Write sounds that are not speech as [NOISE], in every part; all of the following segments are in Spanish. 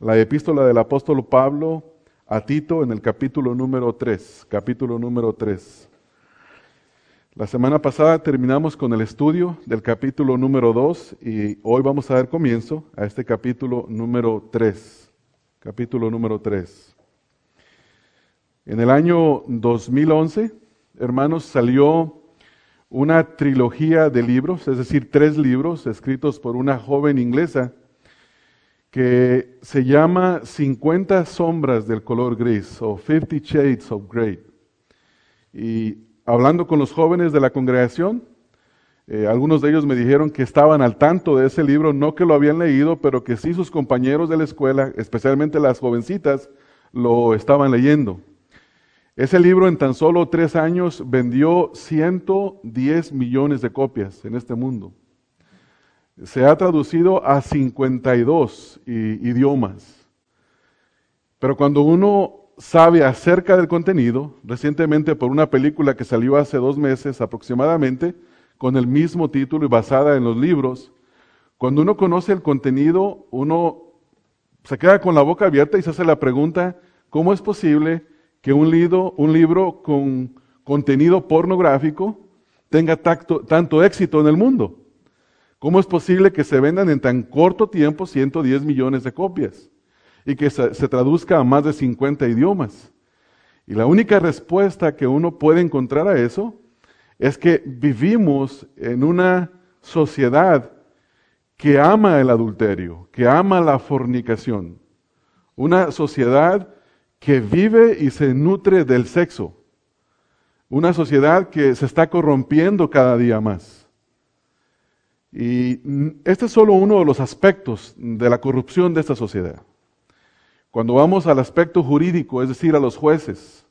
la epístola del apóstol Pablo a Tito en el capítulo número 3, capítulo número 3. La semana pasada terminamos con el estudio del capítulo número 2 y hoy vamos a dar comienzo a este capítulo número 3, capítulo número 3. En el año 2011, hermanos, salió una trilogía de libros, es decir, tres libros escritos por una joven inglesa que se llama 50 sombras del color gris o 50 Shades of Grey. Y hablando con los jóvenes de la congregación, eh, algunos de ellos me dijeron que estaban al tanto de ese libro, no que lo habían leído, pero que sí sus compañeros de la escuela, especialmente las jovencitas, lo estaban leyendo. Ese libro en tan solo tres años vendió 110 millones de copias en este mundo. Se ha traducido a 52 idiomas. Pero cuando uno sabe acerca del contenido, recientemente por una película que salió hace dos meses aproximadamente, con el mismo título y basada en los libros, cuando uno conoce el contenido, uno se queda con la boca abierta y se hace la pregunta, ¿cómo es posible que un libro, un libro con contenido pornográfico tenga tanto éxito en el mundo? ¿Cómo es posible que se vendan en tan corto tiempo 110 millones de copias y que se, se traduzca a más de 50 idiomas? Y la única respuesta que uno puede encontrar a eso es que vivimos en una sociedad que ama el adulterio, que ama la fornicación. Una sociedad que vive y se nutre del sexo. Una sociedad que se está corrompiendo cada día más. Y este es solo uno de los aspectos de la corrupción de esta sociedad. Cuando vamos al aspecto jurídico, es decir, a los jueces,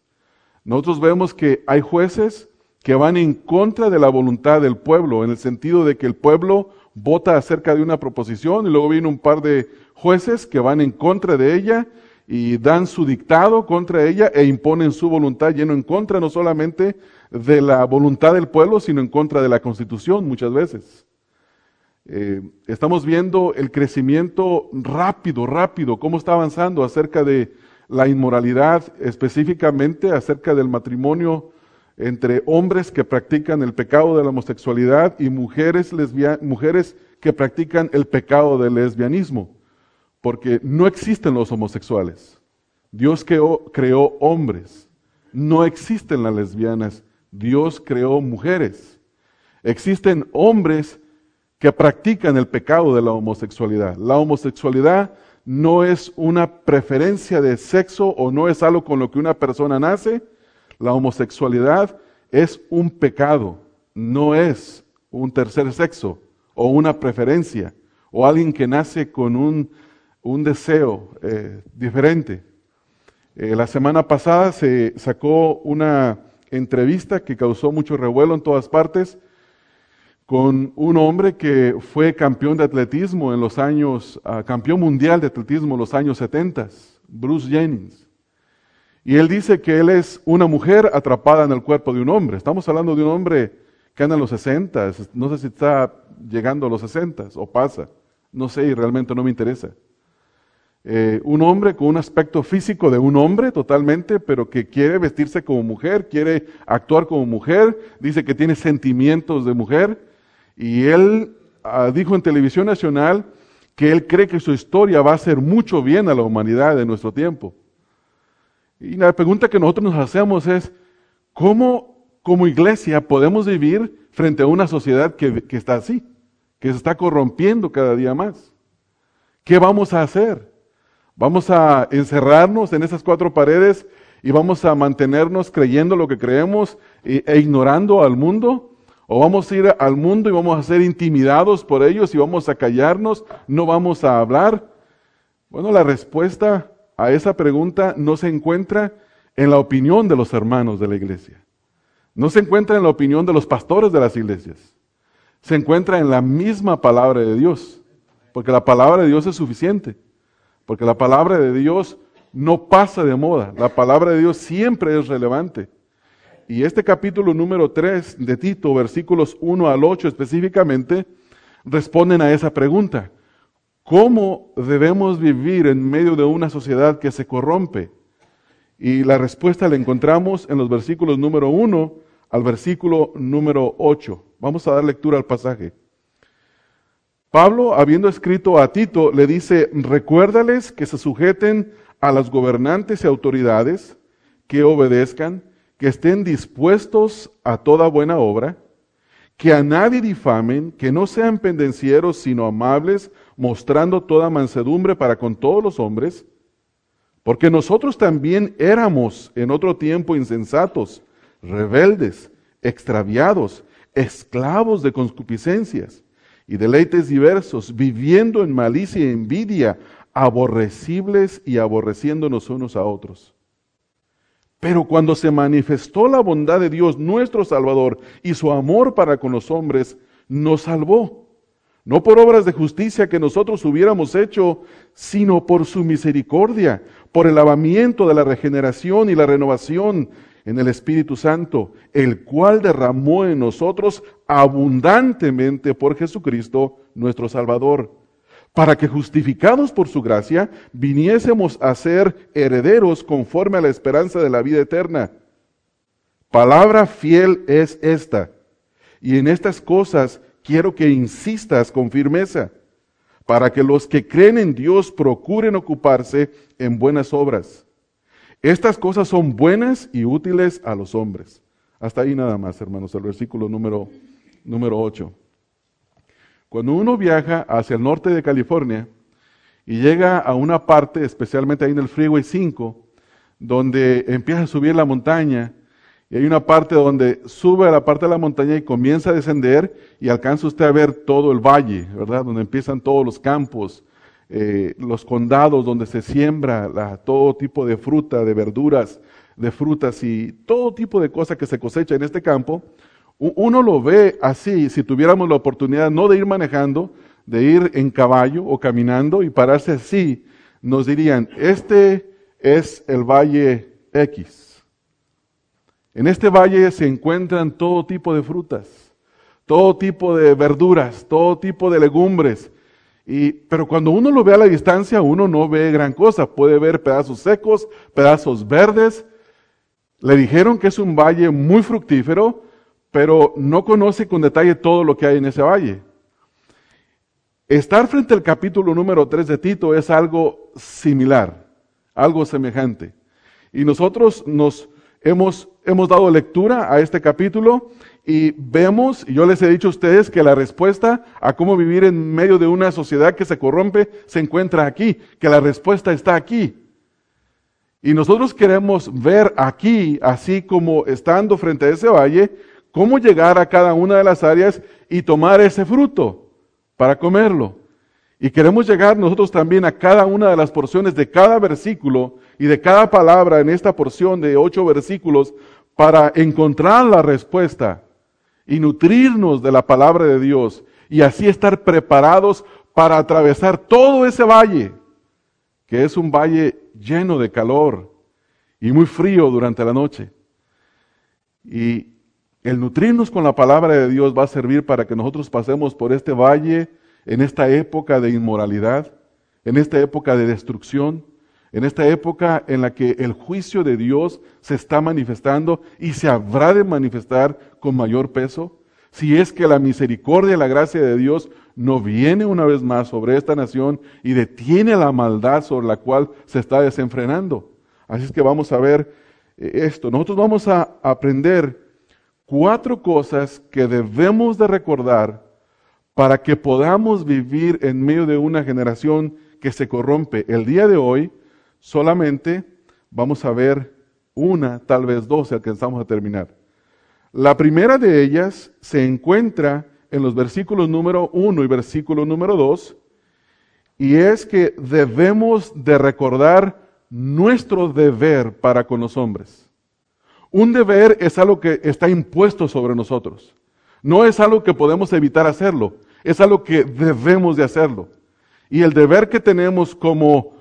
nosotros vemos que hay jueces que van en contra de la voluntad del pueblo, en el sentido de que el pueblo vota acerca de una proposición y luego viene un par de jueces que van en contra de ella y dan su dictado contra ella e imponen su voluntad, lleno en contra no solamente de la voluntad del pueblo, sino en contra de la constitución muchas veces. Eh, estamos viendo el crecimiento rápido, rápido, cómo está avanzando acerca de la inmoralidad, específicamente acerca del matrimonio entre hombres que practican el pecado de la homosexualidad y mujeres, mujeres que practican el pecado del lesbianismo porque no existen los homosexuales. Dios creó, creó, hombres. No existen las lesbianas. Dios creó mujeres. Existen hombres que practican el pecado de la homosexualidad. La homosexualidad no es una preferencia de sexo o no es algo con lo que una persona nace. La homosexualidad es un pecado, no es un tercer sexo o una preferencia o alguien que nace con un un deseo eh, diferente. Eh, la semana pasada se sacó una entrevista que causó mucho revuelo en todas partes con un hombre que fue campeón de atletismo en los años, ah, campeón mundial de atletismo en los años 70, Bruce Jennings. Y él dice que él es una mujer atrapada en el cuerpo de un hombre. Estamos hablando de un hombre que anda en los 60, no sé si está llegando a los 60 o pasa, no sé y realmente no me interesa. Eh, un hombre con un aspecto físico de un hombre totalmente, pero que quiere vestirse como mujer, quiere actuar como mujer, dice que tiene sentimientos de mujer, y él ah, dijo en televisión nacional que él cree que su historia va a hacer mucho bien a la humanidad de nuestro tiempo. Y la pregunta que nosotros nos hacemos es, ¿cómo como iglesia podemos vivir frente a una sociedad que, que está así, que se está corrompiendo cada día más? ¿Qué vamos a hacer? Vamos a encerrarnos en esas cuatro paredes y vamos a mantenernos creyendo lo que creemos e, e, ignorando al mundo. O vamos a ir al mundo y vamos a ser intimidados por ellos y vamos a callarnos, no vamos a hablar. Bueno, la respuesta a esa pregunta no se encuentra en la opinión de los hermanos de la iglesia. No se encuentra en la opinión de los pastores de las iglesias. Se encuentra en la misma palabra de Dios, porque la palabra de Dios es suficiente. Porque la palabra de Dios no pasa de moda. La palabra de Dios siempre es relevante. Y este capítulo número 3 de Tito, versículos 1 al 8 específicamente, responden a esa pregunta. ¿Cómo debemos vivir en medio de una sociedad que se corrompe? Y la respuesta la encontramos en los versículos número 1 al versículo número 8. Vamos a dar lectura al pasaje. Pablo, habiendo escrito a Tito, le dice, recuérdales que se sujeten a las gobernantes y autoridades, que obedezcan, que estén dispuestos a toda buena obra, que a nadie difamen, que no sean pendencieros, sino amables, mostrando toda mansedumbre para con todos los hombres, porque nosotros también éramos en otro tiempo insensatos, rebeldes, extraviados, esclavos de concupiscencias y deleites diversos, viviendo en malicia y envidia, aborrecibles y aborreciéndonos unos a otros. Pero cuando se manifestó la bondad de Dios nuestro Salvador y su amor para con los hombres, nos salvó. No por obras de justicia que nosotros hubiéramos hecho, sino por su misericordia, por el lavamiento de la regeneración y la renovación en el Espíritu Santo, el cual derramó en nosotros abundantemente por Jesucristo nuestro Salvador para que justificados por su gracia viniésemos a ser herederos conforme a la esperanza de la vida eterna. Palabra fiel es esta, y en estas cosas quiero que insistas con firmeza, para que los que creen en Dios procuren ocuparse en buenas obras. Estas cosas son buenas y útiles a los hombres. Hasta ahí nada más, hermanos, el versículo número, número 8. Cuando uno viaja hacia el norte de California y llega a una parte, especialmente ahí en el Freeway 5, donde empieza a subir la montaña, y hay una parte donde sube a la parte de la montaña y comienza a descender y alcanza usted a ver todo el valle, ¿verdad? Donde empiezan todos los campos, eh, los condados donde se siembra todo tipo de fruta, de verduras, de frutas y todo tipo de cosas que se cosecha en este campo. Uno lo ve así, si tuviéramos la oportunidad no de ir manejando, de ir en caballo o caminando y pararse así, nos dirían, este es el valle X. En este valle se encuentran todo tipo de frutas, todo tipo de verduras, todo tipo de legumbres. Y, pero cuando uno lo ve a la distancia, uno no ve gran cosa. Puede ver pedazos secos, pedazos verdes. Le dijeron que es un valle muy fructífero, pero no conoce con detalle todo lo que hay en ese valle. Estar frente al capítulo número 3 de Tito es algo similar, algo semejante. Y nosotros nos hemos, hemos dado lectura a este capítulo y vemos, y yo les he dicho a ustedes que la respuesta a cómo vivir en medio de una sociedad que se corrompe se encuentra aquí, que la respuesta está aquí. Y nosotros queremos ver aquí, así como estando frente a ese valle, cómo llegar a cada una de las áreas y tomar ese fruto para comerlo. Y queremos llegar nosotros también a cada una de las porciones de cada versículo y de cada palabra en esta porción de ocho versículos para encontrar la respuesta y nutrirnos de la palabra de Dios y así estar preparados para atravesar todo ese valle, que es un valle lleno de calor y muy frío durante la noche. Y el nutrirnos con la palabra de Dios va a servir para que nosotros pasemos por este valle en esta época de inmoralidad, en esta época de destrucción, en esta época en la que el juicio de Dios se está manifestando y se habrá de manifestar con mayor peso, si es que la misericordia y la gracia de Dios no viene una vez más sobre esta nación y detiene la maldad sobre la cual se está desenfrenando. Así es que vamos a ver eh, esto. Nosotros vamos a aprender cuatro cosas que debemos de recordar para que podamos vivir en medio de una generación que se corrompe. El día de hoy solamente vamos a ver una, tal vez dos, si alcanzamos a terminar. La primera de ellas se encuentra en los versículos número uno y versículo número dos, y es que debemos de recordar nuestro deber para con los hombres. Un deber es algo que está impuesto sobre nosotros. No es algo que podemos evitar hacerlo, es algo que debemos de hacerlo. Y el deber que tenemos como,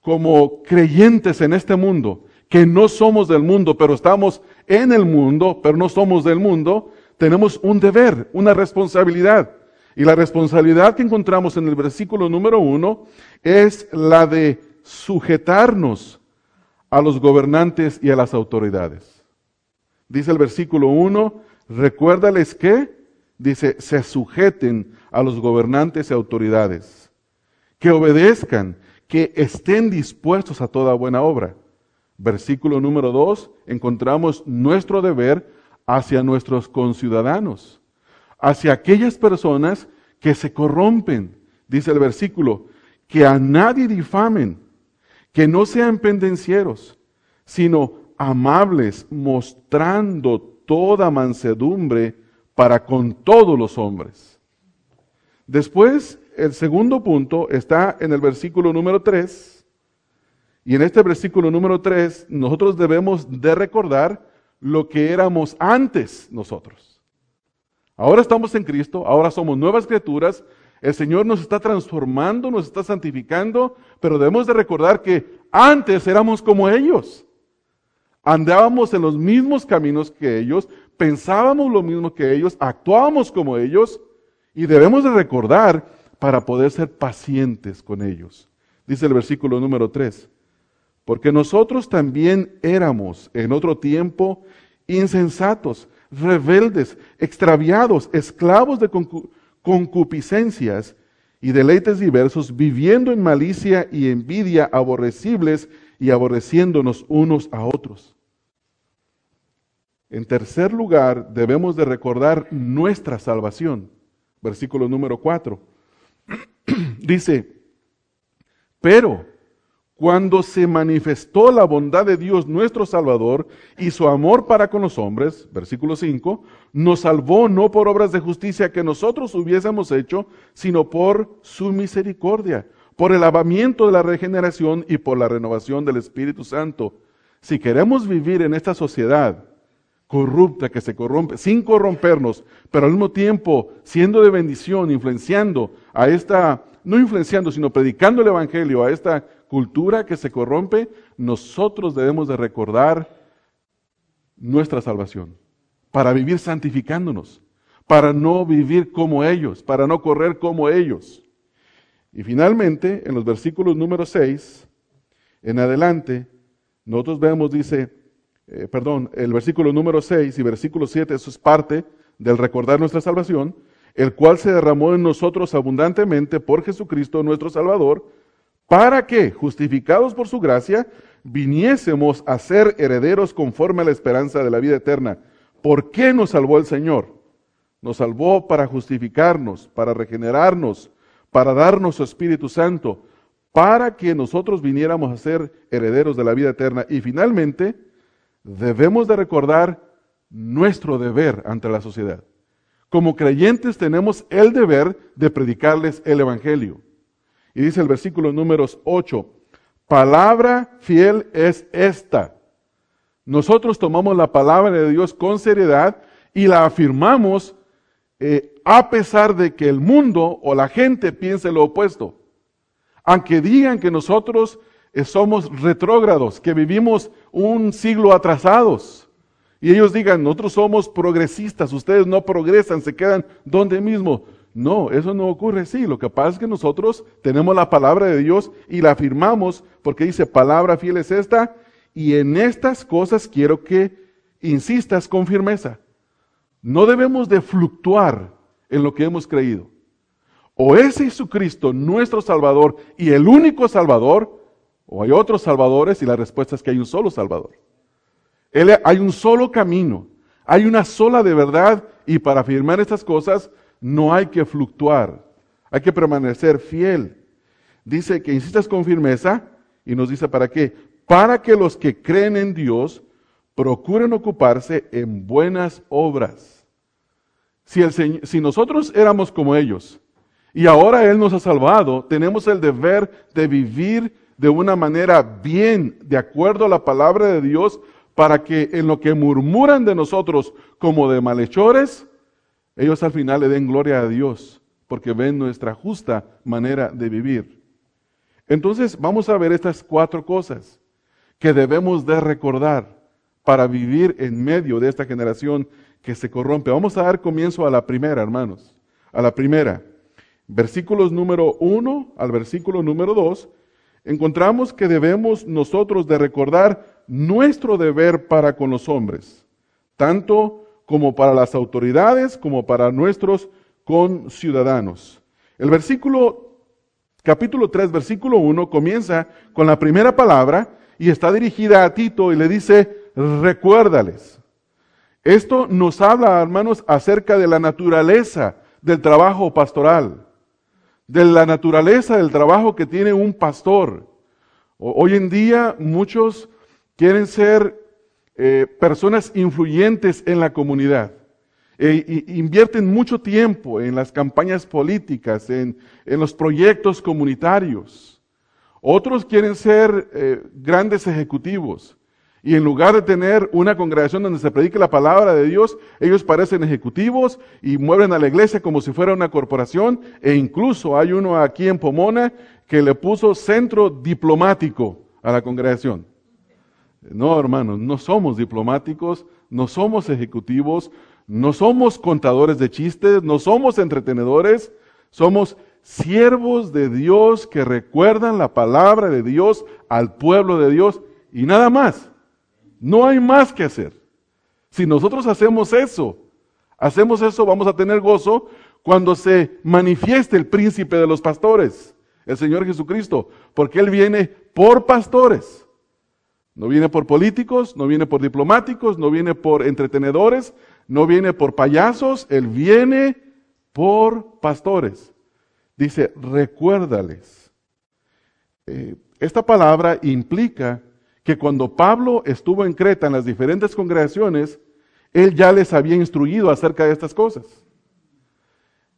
como creyentes en este mundo, que no somos del mundo, pero estamos en el mundo, pero no somos del mundo, tenemos un deber, una responsabilidad. Y la responsabilidad que encontramos en el versículo número uno es la de sujetarnos a los gobernantes y a las autoridades. Dice el versículo 1, recuérdales que, dice, se sujeten a los gobernantes y autoridades, que obedezcan, que estén dispuestos a toda buena obra. Versículo número 2, encontramos nuestro deber hacia nuestros conciudadanos, hacia aquellas personas que se corrompen, dice el versículo, que a nadie difamen, que no sean pendencieros, sino amables, mostrando toda mansedumbre para con todos los hombres. Después, el segundo punto está en el versículo número 3. Y en este versículo número 3, nosotros debemos de recordar lo que éramos antes nosotros. Ahora estamos en Cristo, ahora somos nuevas criaturas, el Señor nos está transformando, nos está santificando, pero debemos de recordar que antes éramos como ellos. Andábamos en los mismos caminos que ellos, pensábamos lo mismo que ellos, actuábamos como ellos y debemos de recordar para poder ser pacientes con ellos. Dice el versículo número 3, porque nosotros también éramos en otro tiempo insensatos, rebeldes, extraviados, esclavos de concupiscencias y deleites diversos, viviendo en malicia y envidia, aborrecibles y aborreciéndonos unos a otros. En tercer lugar, debemos de recordar nuestra salvación. Versículo número 4. [CLEARS THROAT] Dice, pero cuando se manifestó la bondad de Dios nuestro Salvador y su amor para con los hombres, versículo 5, nos salvó no por obras de justicia que nosotros hubiésemos hecho, sino por su misericordia, por el lavamiento de la regeneración y por la renovación del Espíritu Santo. Si queremos vivir en esta sociedad corrupta que se corrompe, sin corrompernos, pero al mismo tiempo siendo de bendición, influenciando a esta, no influenciando, sino predicando el Evangelio a esta cultura que se corrompe, nosotros debemos de recordar nuestra salvación, para vivir santificándonos, para no vivir como ellos, para no correr como ellos. Y finalmente, en los versículos número 6, en adelante, nosotros vemos, dice, eh, perdón, el versículo número 6 y versículo 7, eso es parte del recordar nuestra salvación, el cual se derramó en nosotros abundantemente por Jesucristo nuestro Salvador, para que, justificados por su gracia, viniésemos a ser herederos conforme a la esperanza de la vida eterna. ¿Por qué nos salvó el Señor? Nos salvó para justificarnos, para regenerarnos, para darnos su Espíritu Santo, para que nosotros viniéramos a ser herederos de la vida eterna. Y finalmente, debemos de recordar nuestro deber ante la sociedad. Como creyentes tenemos el deber de predicarles el Evangelio. Y dice el versículo números 8, palabra fiel es esta. Nosotros tomamos la palabra de Dios con seriedad y la afirmamos eh, a pesar de que el mundo o la gente piense lo opuesto. Aunque digan que nosotros eh, somos retrógrados, que vivimos un siglo atrasados. Y ellos digan, nosotros somos progresistas, ustedes no progresan, se quedan donde mismo. No, eso no ocurre así. Lo que pasa es que nosotros tenemos la palabra de Dios y la afirmamos porque dice, palabra fiel es esta, y en estas cosas quiero que insistas con firmeza. No debemos de fluctuar en lo que hemos creído. O es Jesucristo nuestro Salvador y el único Salvador, o hay otros Salvadores y la respuesta es que hay un solo Salvador. hay un solo camino, hay una sola de verdad y para afirmar estas cosas no hay que fluctuar, hay que permanecer fiel. Dice que insistas con firmeza y nos dice para qué. Para que los que creen en Dios procuren ocuparse en buenas obras. Si, si nosotros éramos como ellos y ahora Él nos ha salvado, tenemos el deber de vivir de una manera bien, de acuerdo a la palabra de Dios, para que en lo que murmuran de nosotros como de malhechores, ellos al final le den gloria a Dios porque ven nuestra justa manera de vivir. Entonces vamos a ver estas cuatro cosas que debemos de recordar para vivir en medio de esta generación que se corrompe. Vamos a dar comienzo a la primera, hermanos. A la primera. versículos número 1 al versículo número 2, encontramos que debemos nosotros de recordar nuestro deber para con los hombres, tanto como para las autoridades como para nuestros conciudadanos. El versículo, capítulo 3, versículo 1, comienza con la primera palabra y está dirigida a Tito y le dice, recuérdales. Esto nos habla, hermanos, acerca de la naturaleza del trabajo pastoral, de la naturaleza del trabajo que tiene un pastor. Hoy en día muchos quieren ser eh, personas influyentes en la comunidad. E, invierten mucho tiempo en las campañas políticas, en, los proyectos comunitarios. Otros quieren ser eh, grandes ejecutivos. Y en lugar de tener una congregación donde se predique la palabra de Dios, ellos parecen ejecutivos y mueven a la iglesia como si fuera una corporación. E incluso hay uno aquí en Pomona que le puso centro diplomático a la congregación. No, hermanos, no somos diplomáticos, no somos ejecutivos, no somos contadores de chistes, no somos entretenedores, somos siervos de Dios que recuerdan la palabra de Dios al pueblo de Dios y nada más. No hay más que hacer. Si nosotros hacemos eso, hacemos eso, vamos a tener gozo cuando se manifieste el príncipe de los pastores, el Señor Jesucristo, porque Él viene por pastores. No viene por políticos, no viene por diplomáticos, no viene por entretenedores, no viene por payasos, Él viene por pastores. Dice, recuérdales. Eh, esta palabra implica que cuando Pablo estuvo en Creta en las diferentes congregaciones, él ya les había instruido acerca de estas cosas.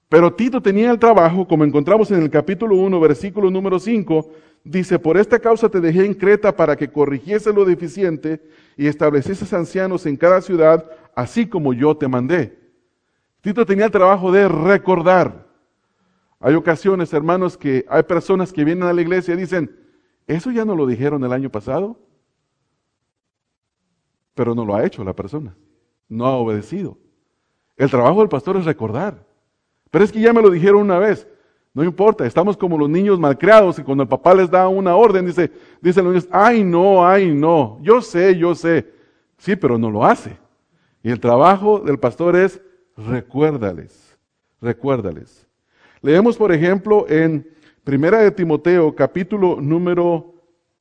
Pero Tito tenía el trabajo, como encontramos en el capítulo 1, versículo número 5, dice, por esta causa te dejé en Creta para que corrigiese lo deficiente y establecieses ancianos en cada ciudad, así como yo te mandé. Tito tenía el trabajo de recordar. Hay ocasiones, hermanos, que hay personas que vienen a la iglesia y dicen, ¿eso ya no lo dijeron el año pasado? Pero no lo ha hecho la persona, no ha obedecido. El trabajo del pastor es recordar. Pero es que ya me lo dijeron una vez. No importa, estamos como los niños malcriados y cuando el papá les da una orden, dice, dicen los niños, ay no, ay no, yo sé, yo sé. Sí, pero no lo hace. Y el trabajo del pastor es recuérdales, recuérdales. Leemos, por ejemplo, en Primera de Timoteo, capítulo número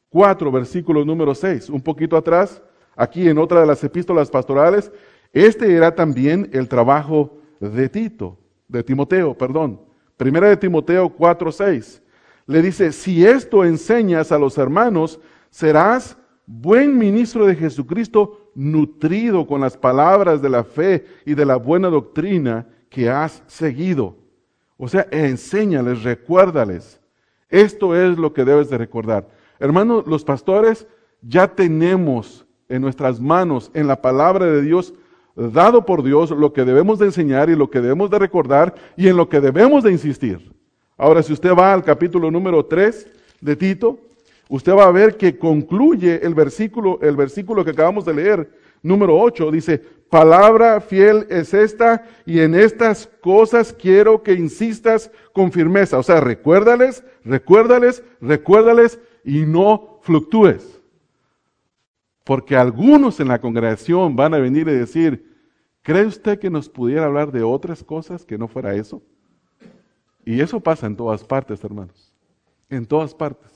4, versículo número 6, un poquito atrás, aquí en otra de las epístolas pastorales, este era también el trabajo de Tito, de Timoteo, perdón. Primera de Timoteo 4:6. Le dice, si esto enseñas a los hermanos, serás buen ministro de Jesucristo, nutrido con las palabras de la fe y de la buena doctrina que has seguido. O sea, enséñales, recuérdales. Esto es lo que debes de recordar. Hermanos, los pastores ya tenemos en nuestras manos, en la palabra de Dios, dado por Dios, lo que debemos de enseñar y lo que debemos de recordar y en lo que debemos de insistir. Ahora, si usted va al capítulo número 3 de Tito, usted va a ver que concluye el versículo, el versículo que acabamos de leer, número 8, dice, palabra fiel es esta y en estas cosas quiero que insistas con firmeza. O sea, recuérdales, recuérdales, recuérdales y no fluctúes. Porque algunos en la congregación van a venir y decir, ¿cree usted que nos pudiera hablar de otras cosas que no fuera eso? Y eso pasa en todas partes, hermanos. En todas partes.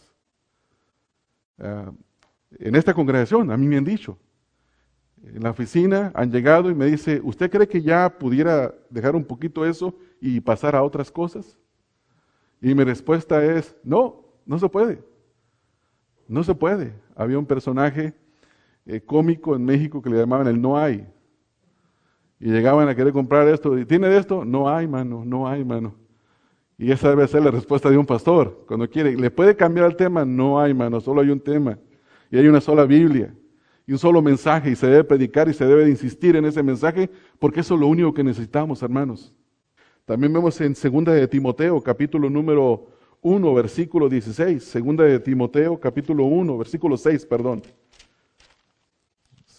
Ah, en esta congregación, a mí me han dicho, en la oficina han llegado y me dice, ¿usted cree que ya pudiera dejar un poquito eso y pasar a otras cosas? Y mi respuesta es, no, no se puede. No se puede. Había un personaje eh, cómico en México que le llamaban el no hay. Y llegaban a querer comprar esto. ¿Y tiene de esto? No hay, mano, no hay, mano. Y esa debe ser la respuesta de un pastor. Cuando quiere, ¿le puede cambiar el tema? No hay, mano, solo hay un tema. Y hay una sola Biblia. Y un solo mensaje. Y se debe predicar y se debe de insistir en ese mensaje porque eso es lo único que necesitamos, hermanos. También vemos en Segunda de Timoteo, capítulo número 1, versículo 16. Segunda de Timoteo, capítulo 1, versículo 6, perdón.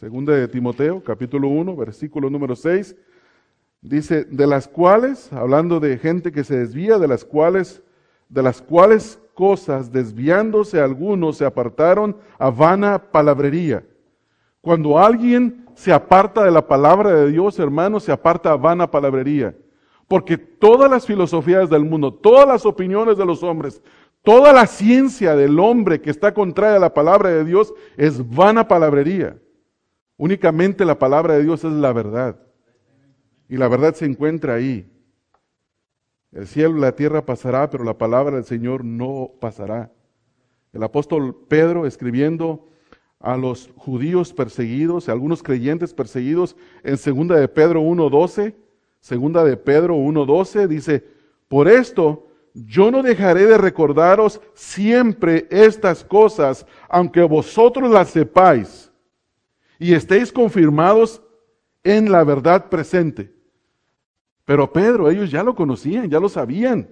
Segunda de Timoteo, capítulo 1, versículo número 6. Dice, de las cuales, hablando de gente que se desvía, de las cuales, de las cuales cosas, desviándose algunos, se apartaron a vana palabrería. Cuando alguien se aparta de la palabra de Dios, hermano, se aparta a vana palabrería. Porque todas las filosofías del mundo, todas las opiniones de los hombres, toda la ciencia del hombre que está contraria a la palabra de Dios es vana palabrería. Únicamente la palabra de Dios es la verdad. Y la verdad se encuentra ahí. El cielo y la tierra pasará, pero la palabra del Señor no pasará. El apóstol Pedro escribiendo a los judíos perseguidos, a algunos creyentes perseguidos, en segunda de Pedro 1.12, segunda de Pedro 1.12, dice, por esto yo no dejaré de recordaros siempre estas cosas, aunque vosotros las sepáis y estéis confirmados en la verdad presente. Pero Pedro, ellos ya lo conocían, ya lo sabían.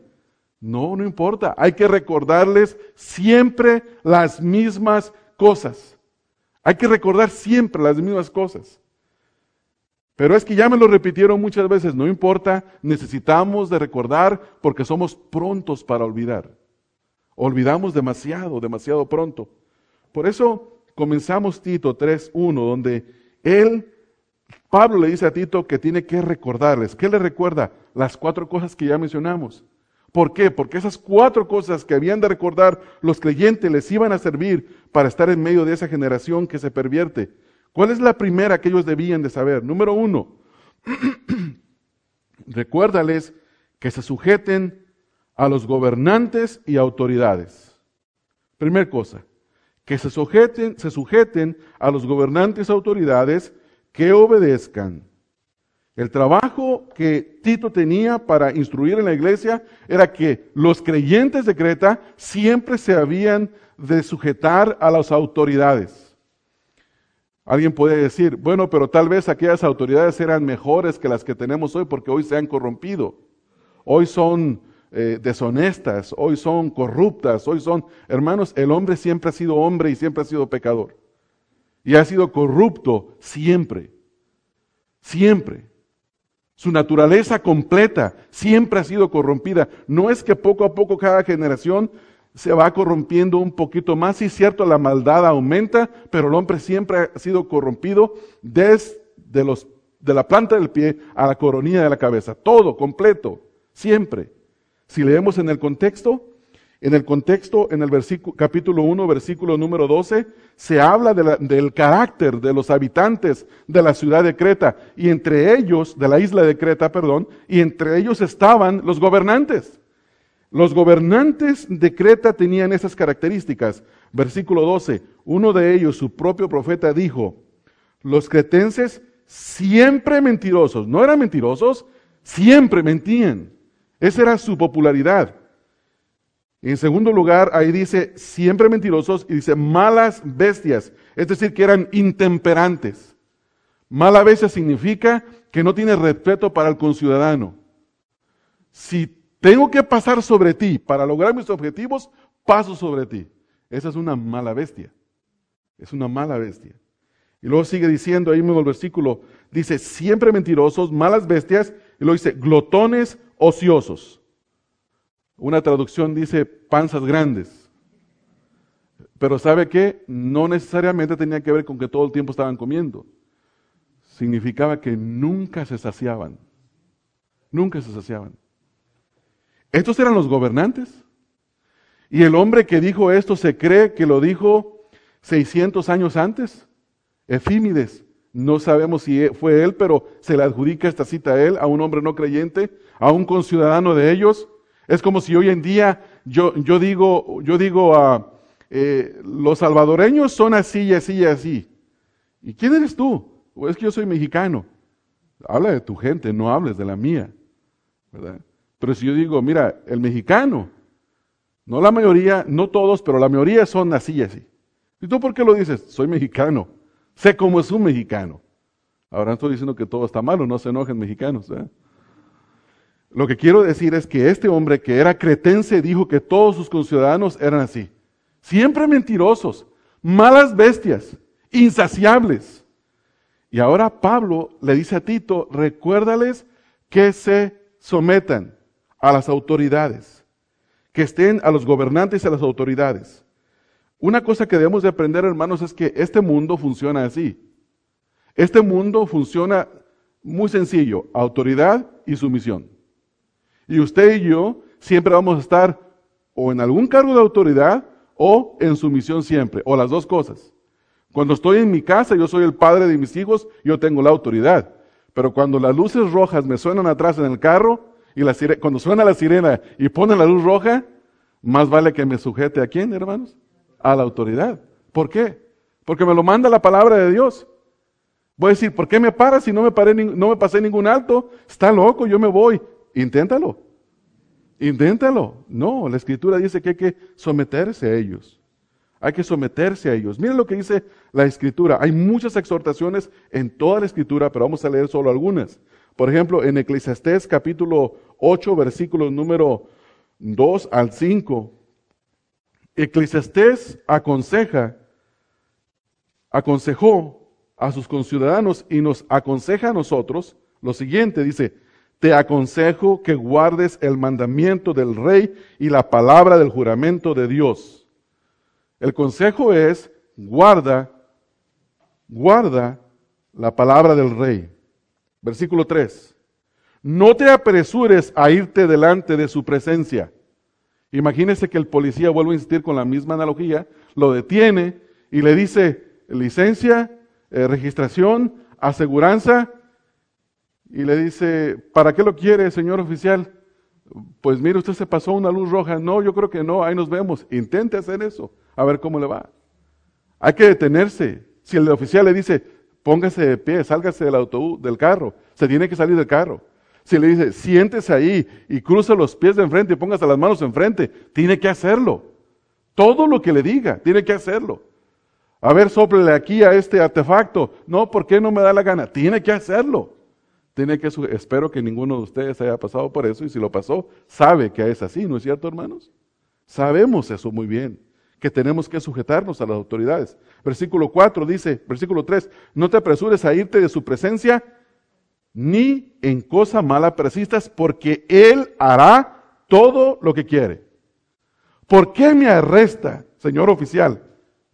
No, no importa. Hay que recordarles siempre las mismas cosas. Hay que recordar siempre las mismas cosas. Pero es que ya me lo repitieron muchas veces, no importa, necesitamos de recordar porque somos prontos para olvidar. Olvidamos demasiado, demasiado pronto. Por eso comenzamos Tito 3.1, donde él Pablo le dice a Tito que tiene que recordarles. ¿Qué le recuerda? Las cuatro cosas que ya mencionamos. ¿Por qué? Porque esas cuatro cosas que habían de recordar los creyentes les iban a servir para estar en medio de esa generación que se pervierte. ¿Cuál es la primera que ellos debían de saber? Número uno, [CLEARS THROAT] recuérdales que se sujeten a los gobernantes y autoridades. Primer cosa, que se sujeten, se sujeten a los gobernantes autoridades que obedezcan. El trabajo que Tito tenía para instruir en la iglesia era que los creyentes de Creta siempre se habían de sujetar a las autoridades. Alguien puede decir, bueno, pero tal vez aquellas autoridades eran mejores que las que tenemos hoy porque hoy se han corrompido. Hoy son eh, deshonestas, hoy son corruptas, hoy son, hermanos, el hombre siempre ha sido hombre y siempre ha sido pecador y ha sido corrupto siempre, siempre. Su naturaleza completa siempre ha sido corrompida. No es que poco a poco cada generación se va corrompiendo un poquito más. Sí, cierto, la maldad aumenta, pero el hombre siempre ha sido corrompido desde los, de la planta del pie a la coronilla de la cabeza. Todo, completo, siempre. Si leemos en el contexto, en el contexto, en el capítulo 1, versículo número 12, se habla del carácter de los habitantes de la ciudad de Creta y entre ellos, de la isla de Creta, perdón, y entre ellos estaban los gobernantes. Los gobernantes de Creta tenían esas características. Versículo 12, uno de ellos, su propio profeta, dijo, los cretenses siempre mentirosos, no eran mentirosos, siempre mentían. Esa era su popularidad. En segundo lugar, ahí dice siempre mentirosos y dice malas bestias, es decir, que eran intemperantes. Mala bestia significa que no tiene respeto para el conciudadano. Si tengo que pasar sobre ti para lograr mis objetivos, paso sobre ti. Esa es una mala bestia. Es una mala bestia. Y luego sigue diciendo ahí mismo el versículo, dice siempre mentirosos, malas bestias, y luego dice glotones ociosos. Una traducción dice panzas grandes. Pero ¿sabe qué? No necesariamente tenía que ver con que todo el tiempo estaban comiendo. Significaba que nunca se saciaban. Nunca se saciaban. Estos eran los gobernantes. Y el hombre que dijo esto se cree que lo dijo 600 años antes. Efímides. No sabemos si fue él, pero se le adjudica esta cita a él, a un hombre no creyente, a un conciudadano de ellos. Es como si hoy en día yo, yo digo, yo digo a eh, los salvadoreños son así y así y así. ¿Y quién eres tú? Pues es que yo soy mexicano. Habla de tu gente, no hables de la mía. ¿verdad? Pero si yo digo, mira, el mexicano, no la mayoría, no todos, pero la mayoría son así y así. ¿Y tú por qué lo dices? Soy mexicano. Sé cómo es un mexicano. Ahora no estoy diciendo que todo está malo, no se enojen mexicanos. ¿eh? Lo que quiero decir es que este hombre que era cretense dijo que todos sus conciudadanos eran así. Siempre mentirosos, malas bestias, insaciables. Y ahora Pablo le dice a Tito, recuérdales que se sometan a las autoridades, que estén a los gobernantes y a las autoridades. Una cosa que debemos de aprender, hermanos, es que este mundo funciona así. Este mundo funciona muy sencillo, autoridad y sumisión. Y usted y yo siempre vamos a estar o en algún cargo de autoridad o en sumisión siempre, o las dos cosas. Cuando estoy en mi casa, yo soy el padre de mis hijos, yo tengo la autoridad. Pero cuando las luces rojas me suenan atrás en el carro, y cuando suena la sirena y pone la luz roja, más vale que me sujete a quién, hermanos? A la autoridad. ¿Por qué? Porque me lo manda la palabra de Dios. Voy a decir, ¿por qué me paras si no me, paré, no me pasé ningún alto? Está loco, yo me voy. Inténtalo. Inténtalo. No, la escritura dice que hay que someterse a ellos. Hay que someterse a ellos. Miren lo que dice la escritura. Hay muchas exhortaciones en toda la escritura, pero vamos a leer solo algunas. Por ejemplo, en Eclesiastés capítulo 8, versículos número 2 al 5. Eclesiastés aconseja, aconsejó a sus conciudadanos y nos aconseja a nosotros lo siguiente, dice, te aconsejo que guardes el mandamiento del rey y la palabra del juramento de Dios. El consejo es, guarda, guarda la palabra del rey. Versículo 3. No te apresures a irte delante de su presencia. Imagínese que el policía, vuelve a insistir con la misma analogía, lo detiene y le dice licencia, eh, registración, aseguranza, y le dice, ¿para qué lo quiere, señor oficial? Pues mire, usted se pasó una luz roja. No, yo creo que no, ahí nos vemos. Intente hacer eso, a ver cómo le va. Hay que detenerse. Si el oficial le dice, póngase de pie, sálgase del autobús, del carro, se tiene que salir del carro. Si le dice, siéntese ahí y cruce los pies de enfrente y póngase las manos enfrente, tiene que hacerlo. Todo lo que le diga, tiene que hacerlo. A ver, soplele aquí a este artefacto. No, ¿por qué no me da la gana? Tiene que hacerlo. Tiene que, espero que ninguno de ustedes haya pasado por eso y si lo pasó, sabe que es así, ¿no es cierto, hermanos? Sabemos eso muy bien, que tenemos que sujetarnos a las autoridades. Versículo 4 dice, versículo 3, no te apresures a irte de su presencia, ni en cosa mala persistas, porque Él hará todo lo que quiere. ¿Por qué me arresta, señor oficial?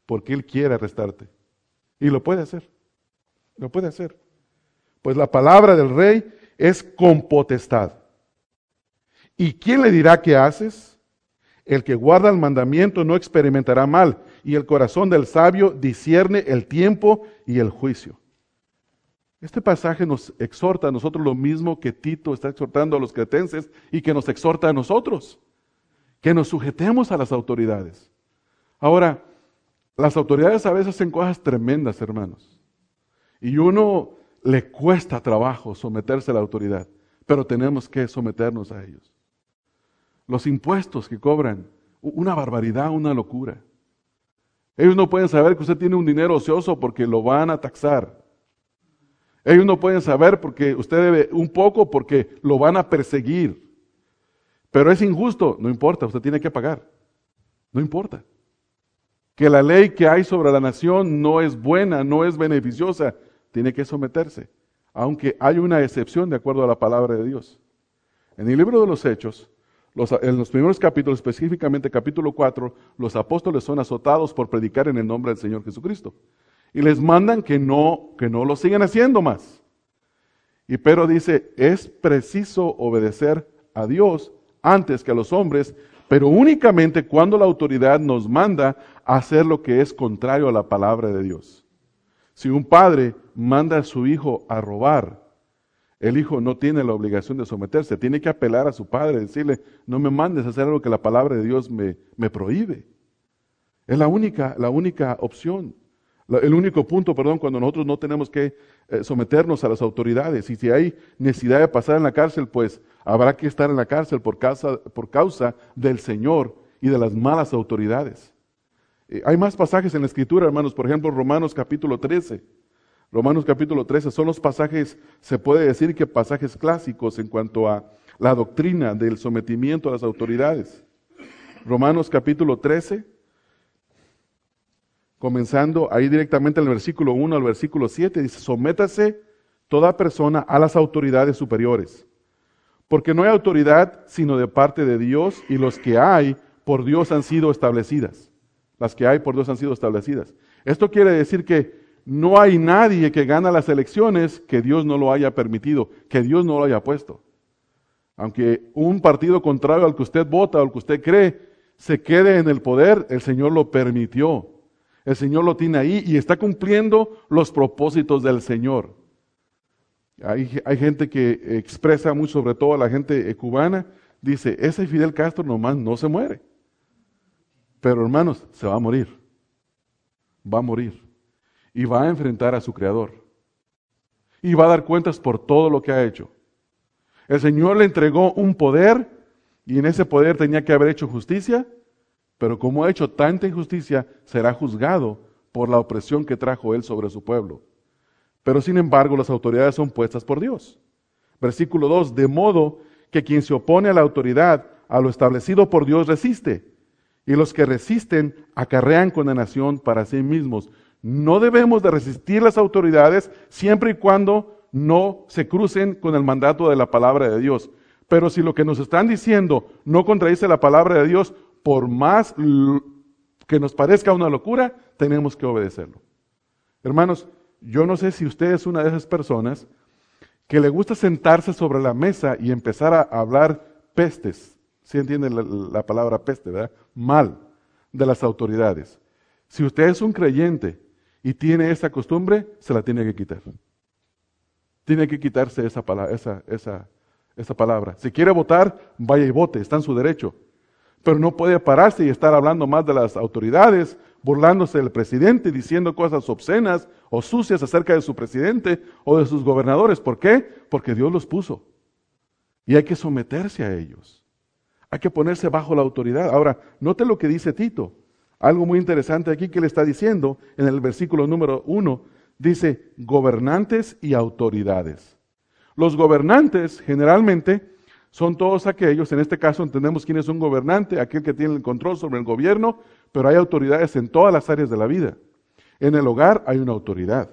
Porque Él quiere arrestarte. Y lo puede hacer. Lo puede hacer. Pues la palabra del rey es con potestad. ¿Y quién le dirá qué haces? El que guarda el mandamiento no experimentará mal, y el corazón del sabio discierne el tiempo y el juicio. Este pasaje nos exhorta a nosotros lo mismo que Tito está exhortando a los cretenses y que nos exhorta a nosotros, que nos sujetemos a las autoridades. Ahora, las autoridades a veces hacen cosas tremendas, hermanos. Y uno le cuesta trabajo someterse a la autoridad, pero tenemos que someternos a ellos. Los impuestos que cobran, una barbaridad, una locura. Ellos no pueden saber que usted tiene un dinero ocioso porque lo van a taxar. Ellos no pueden saber porque usted debe un poco porque lo van a perseguir. Pero es injusto, no importa, usted tiene que pagar. No importa. Que la ley que hay sobre la nación no es buena, no es beneficiosa, tiene que someterse, aunque hay una excepción de acuerdo a la palabra de Dios. En el libro de los Hechos, en los primeros capítulos, específicamente capítulo 4, los apóstoles son azotados por predicar en el nombre del Señor Jesucristo. Y les mandan que no, que no lo sigan haciendo más. Y Pedro dice, es preciso obedecer a Dios antes que a los hombres, pero únicamente cuando la autoridad nos manda hacer lo que es contrario a la palabra de Dios. Si un padre manda a su hijo a robar, el hijo no tiene la obligación de someterse, tiene que apelar a su padre, decirle, no me mandes a hacer algo que la palabra de Dios me, me prohíbe. Es la única, la única opción, el único punto, perdón, cuando nosotros no tenemos que eh, someternos a las autoridades. Y si hay necesidad de pasar en la cárcel, pues habrá que estar en la cárcel por causa, del Señor y de las malas autoridades. Eh, hay más pasajes en la escritura, hermanos, por ejemplo, Romanos capítulo 13. Romanos capítulo 13 son los pasajes, se puede decir que pasajes clásicos en cuanto a la doctrina del sometimiento a las autoridades. Romanos capítulo 13, comenzando ahí directamente en el versículo 1 al versículo 7, dice, sométase toda persona a las autoridades superiores, Porque no hay autoridad sino de parte de Dios y los que hay por Dios han sido establecidas. Las que hay por Dios han sido establecidas. Esto quiere decir que no hay nadie que gana las elecciones que Dios no lo haya permitido, que Dios no lo haya puesto. Aunque un partido contrario al que usted vota o al que usted cree se quede en el poder, el Señor lo permitió. El Señor lo tiene ahí y está cumpliendo los propósitos del Señor. Hay, gente que expresa muy, sobre todo la gente cubana, dice, ese Fidel Castro nomás no se muere. Pero hermanos, se va a morir. Va a morir. Y va a enfrentar a su Creador. Y va a dar cuentas por todo lo que ha hecho. El Señor le entregó un poder y en ese poder tenía que haber hecho justicia, pero como ha hecho tanta injusticia, será juzgado por la opresión que trajo Él sobre su pueblo. Pero sin embargo, las autoridades son puestas por Dios. Versículo 2, de modo que quien se opone a la autoridad, a lo establecido por Dios, resiste y los que resisten acarrean condenación para sí mismos. No debemos de resistir las autoridades siempre y cuando no se crucen con el mandato de la palabra de Dios. Pero si lo que nos están diciendo no contradice la palabra de Dios, por más que nos parezca una locura, tenemos que obedecerlo. Hermanos, yo no sé si usted es una de esas personas que le gusta sentarse sobre la mesa y empezar a hablar pestes si entienden la, palabra peste, ¿verdad? Mal de las autoridades. Si usted es un creyente y tiene esa costumbre, se la tiene que quitar. Tiene que quitarse esa palabra, esa, esa, esa palabra. Si quiere votar, vaya y vote, está en su derecho. Pero no puede pararse y estar hablando más de las autoridades, burlándose del presidente, diciendo cosas obscenas o sucias acerca de su presidente o de sus gobernadores. ¿Por qué? Porque Dios los puso. Y hay que someterse a ellos. Hay que ponerse bajo la autoridad. Ahora, note lo que dice Tito. Algo muy interesante aquí que le está diciendo en el versículo número uno. Dice gobernantes y autoridades. Los gobernantes generalmente son todos aquellos, en este caso entendemos quién es un gobernante, aquel que tiene el control sobre el gobierno, pero hay autoridades en todas las áreas de la vida. En el hogar hay una autoridad.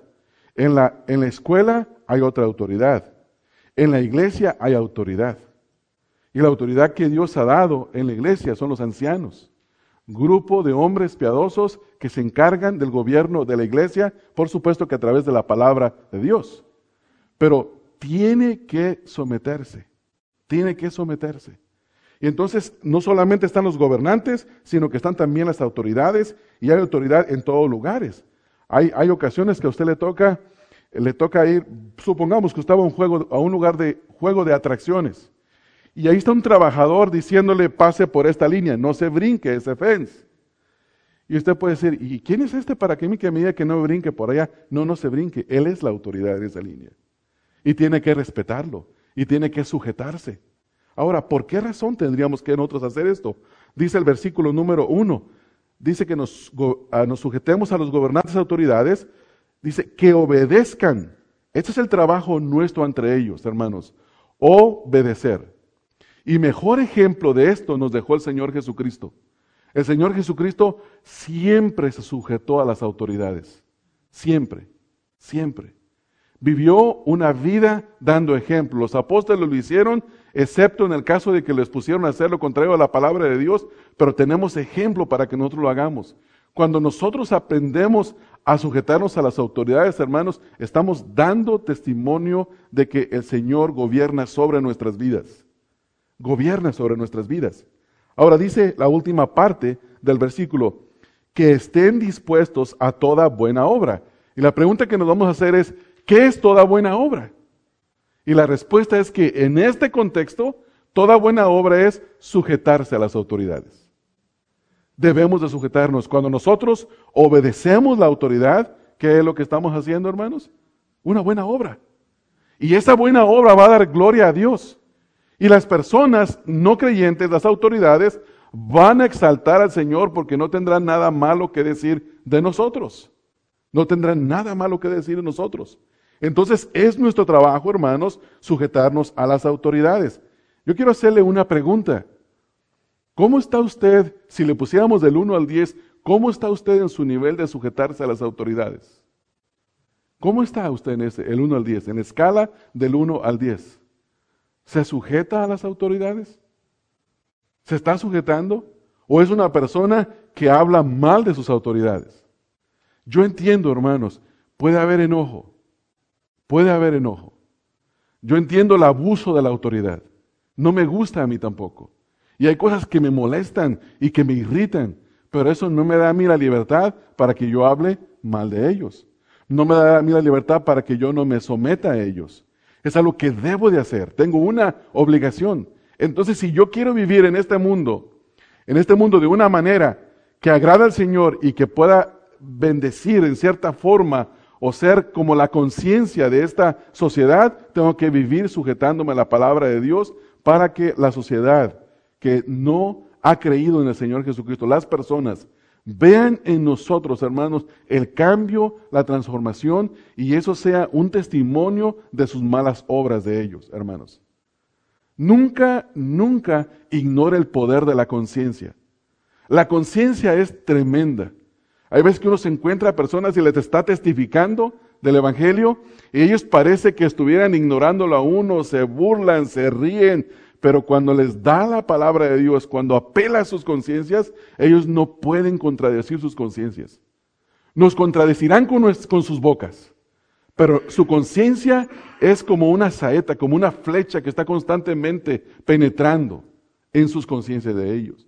En la, en la escuela hay otra autoridad. En la iglesia hay autoridad. Y la autoridad que Dios ha dado en la iglesia son los ancianos. Grupo de hombres piadosos que se encargan del gobierno de la iglesia, por supuesto que a través de la palabra de Dios. Pero tiene que someterse, tiene que someterse. Y entonces no solamente están los gobernantes, sino que están también las autoridades y hay autoridad en todos lugares. Hay, ocasiones que a usted le toca, le toca ir, supongamos que estaba un juego, a un lugar de juego de atracciones y ahí está un trabajador diciéndole pase por esta línea, no se brinque ese fence. Y usted puede decir, ¿y quién es este para que, que me diga que no brinque por allá? No, no se brinque. Él es la autoridad de esa línea. Y tiene que respetarlo. Y tiene que sujetarse. Ahora, ¿por qué razón tendríamos que nosotros hacer esto? Dice el versículo número uno. Dice que nos, nos sujetemos a los gobernantes autoridades. Dice que obedezcan. Este es el trabajo nuestro entre ellos, hermanos. Obedecer. Y mejor ejemplo de esto nos dejó el Señor Jesucristo. El Señor Jesucristo siempre se sujetó a las autoridades. Siempre, siempre. Vivió una vida dando ejemplo. Los apóstoles lo hicieron, excepto en el caso de que les pusieron a hacer lo contrario a la palabra de Dios, pero tenemos ejemplo para que nosotros lo hagamos. Cuando nosotros aprendemos a sujetarnos a las autoridades, hermanos, estamos dando testimonio de que el Señor gobierna sobre nuestras vidas gobierna sobre nuestras vidas. Ahora dice la última parte del versículo, que estén dispuestos a toda buena obra. Y la pregunta que nos vamos a hacer es, ¿qué es toda buena obra? Y la respuesta es que en este contexto, toda buena obra es sujetarse a las autoridades. Debemos de sujetarnos. Cuando nosotros obedecemos la autoridad, ¿qué es lo que estamos haciendo, hermanos? Una buena obra. Y esa buena obra va a dar gloria a Dios. Y las personas no creyentes, las autoridades, van a exaltar al Señor porque no tendrán nada malo que decir de nosotros. No tendrán nada malo que decir de nosotros. Entonces es nuestro trabajo, hermanos, sujetarnos a las autoridades. Yo quiero hacerle una pregunta. ¿Cómo está usted, si le pusiéramos del 1 al 10, cómo está usted en su nivel de sujetarse a las autoridades? ¿Cómo está usted en ese, el 1 al 10, en la escala del 1 al 10? ¿Se sujeta a las autoridades? ¿Se está sujetando? ¿O es una persona que habla mal de sus autoridades? Yo entiendo, hermanos, puede haber enojo, puede haber enojo. Yo entiendo el abuso de la autoridad. No me gusta a mí tampoco. Y hay cosas que me molestan y que me irritan, pero eso no me da a mí la libertad para que yo hable mal de ellos. No me da a mí la libertad para que yo no me someta a ellos. Es algo que debo de hacer. Tengo una obligación. Entonces, si yo quiero vivir en este mundo, en este mundo de una manera que agrada al Señor y que pueda bendecir en cierta forma o ser como la conciencia de esta sociedad, tengo que vivir sujetándome a la palabra de Dios para que la sociedad que no ha creído en el Señor Jesucristo, las personas, vean en nosotros, hermanos, el cambio, la transformación y eso sea un testimonio de sus malas obras de ellos, hermanos. Nunca, nunca ignore el poder de la conciencia. La conciencia es tremenda. Hay veces que uno se encuentra a personas y les está testificando del Evangelio y ellos parece que estuvieran ignorándolo a uno, se burlan, se ríen, pero cuando les da la palabra de Dios, cuando apela a sus conciencias, ellos no pueden contradecir sus conciencias. Nos contradecirán con, con sus bocas, pero su conciencia es como una saeta, como una flecha que está constantemente penetrando en sus conciencias de ellos.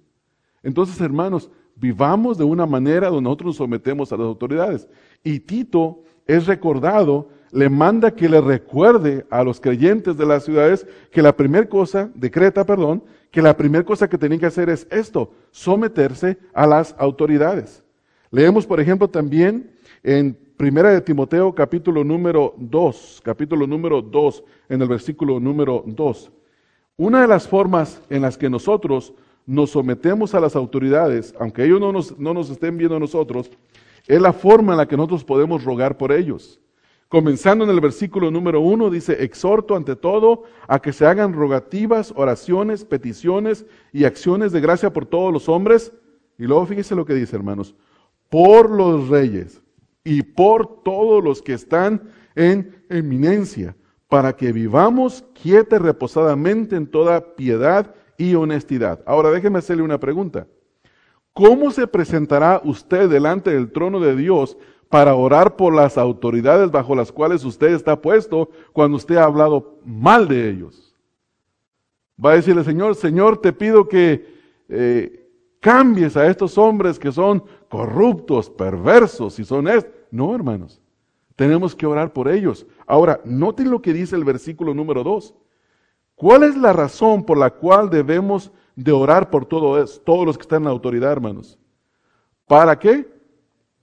Entonces, hermanos, vivamos de una manera donde nosotros nos sometemos a las autoridades. Y Tito es recordado le manda que le recuerde a los creyentes de las ciudades que la primera cosa, decreta, perdón, que la primera cosa que tienen que hacer es esto, someterse a las autoridades. Leemos, por ejemplo, también en Primera de Timoteo capítulo número 2, capítulo número 2, en el versículo número 2. Una de las formas en las que nosotros nos sometemos a las autoridades, aunque ellos no nos, no nos estén viendo a nosotros, es la forma en la que nosotros podemos rogar por ellos. Comenzando en el versículo número uno, dice, exhorto ante todo a que se hagan rogativas, oraciones, peticiones y acciones de gracia por todos los hombres. Y luego fíjese lo que dice, hermanos, por los reyes y por todos los que están en eminencia, para que vivamos quieta y reposadamente en toda piedad y honestidad. Ahora déjeme hacerle una pregunta. ¿Cómo se presentará usted delante del trono de Dios para orar por las autoridades bajo las cuales usted está puesto cuando usted ha hablado mal de ellos. Va a decirle, Señor, Señor, te pido que eh, cambies a estos hombres que son corruptos, perversos y son estos. No, hermanos, tenemos que orar por ellos. Ahora, noten lo que dice el versículo número 2. ¿Cuál es la razón por la cual debemos de orar por todo todos los que están en la autoridad, hermanos? ¿Para qué?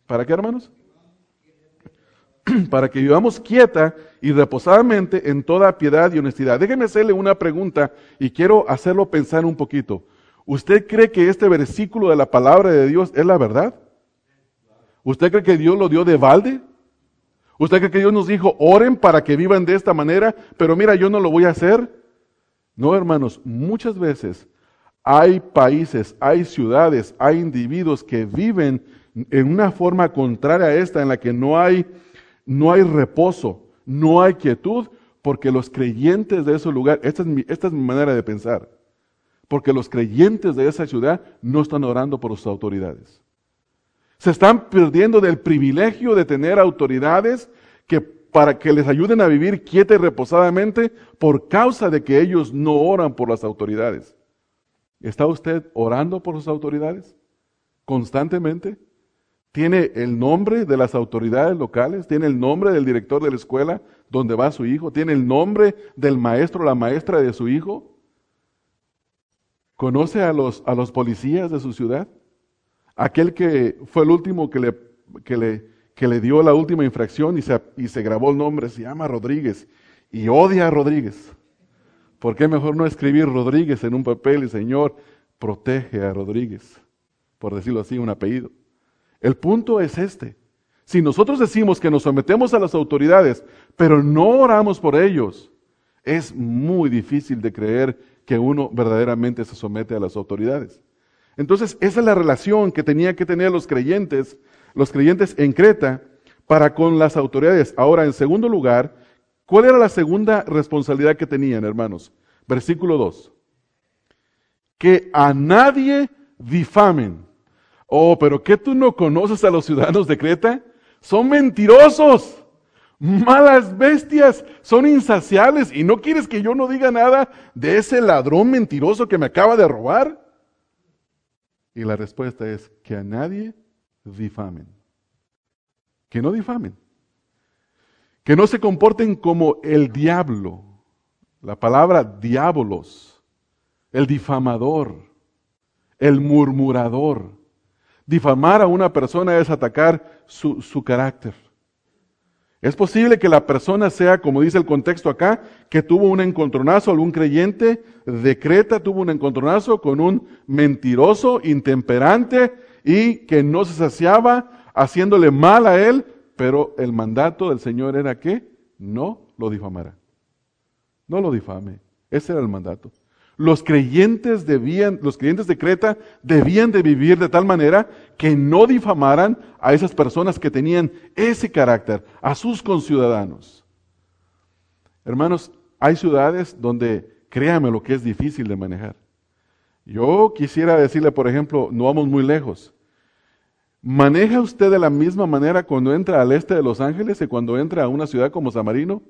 ¿Para qué, hermanos? [CLEARS THROAT] para que vivamos quieta y reposadamente en toda piedad y honestidad. Déjeme hacerle una pregunta y quiero hacerlo pensar un poquito. ¿Usted cree que este versículo de la palabra de Dios es la verdad? ¿Usted cree que Dios lo dio de balde? ¿Usted cree que Dios nos dijo, oren para que vivan de esta manera, pero mira, yo no lo voy a hacer? No, hermanos, muchas veces hay países, hay ciudades, hay individuos que viven en una forma contraria a esta, en la que no hay no hay reposo, no hay quietud, porque los creyentes de ese lugar, esta es mi, esta es mi manera de pensar, porque los creyentes de esa ciudad no están orando por sus autoridades. Se están perdiendo del privilegio de tener autoridades que para que les ayuden a vivir quieta y reposadamente por causa de que ellos no oran por las autoridades. ¿Está usted orando por sus autoridades constantemente? tiene el nombre de las autoridades locales, tiene el nombre del director de la escuela donde va su hijo, tiene el nombre del maestro o la maestra de su hijo. ¿Conoce a los, a los policías de su ciudad? Aquel que fue el último que le, que le, que le dio la última infracción y se, y se grabó el nombre, se llama Rodríguez y odia a Rodríguez. ¿Por qué mejor no escribir Rodríguez en un papel y Señor, protege a Rodríguez? Por decirlo así, un apellido. El punto es este. Si nosotros decimos que nos sometemos a las autoridades, pero no oramos por ellos, es muy difícil de creer que uno verdaderamente se somete a las autoridades. Entonces, esa es la relación que tenían que tener los creyentes, los creyentes en Creta, para con las autoridades. Ahora, en segundo lugar, ¿cuál era la segunda responsabilidad que tenían, hermanos? Versículo 2. Que a nadie difamen. Oh, pero ¿qué tú no conoces a los ciudadanos de Creta? Son mentirosos, malas bestias, son insaciables y no quieres que yo no diga nada de ese ladrón mentiroso que me acaba de robar. Y la respuesta es que a nadie difamen. Que no difamen. Que no se comporten como el diablo. La palabra diabolos, el difamador, el murmurador. Difamar a una persona es atacar su, su carácter. Es posible que la persona sea, como dice el contexto acá, que tuvo un encontronazo, algún creyente de Creta tuvo un encontronazo con un mentiroso, intemperante y que no se saciaba haciéndole mal a él, pero el mandato del Señor era que no lo difamara. No lo difame. Ese era el mandato. Los creyentes debían, los creyentes de Creta debían de vivir de tal manera que no difamaran a esas personas que tenían ese carácter, a sus conciudadanos. Hermanos, hay ciudades donde, créame lo que es difícil de manejar. Yo quisiera decirle, por ejemplo, no vamos muy lejos. ¿Maneja usted de la misma manera cuando entra al este de Los Ángeles y cuando entra a una ciudad como San Marino?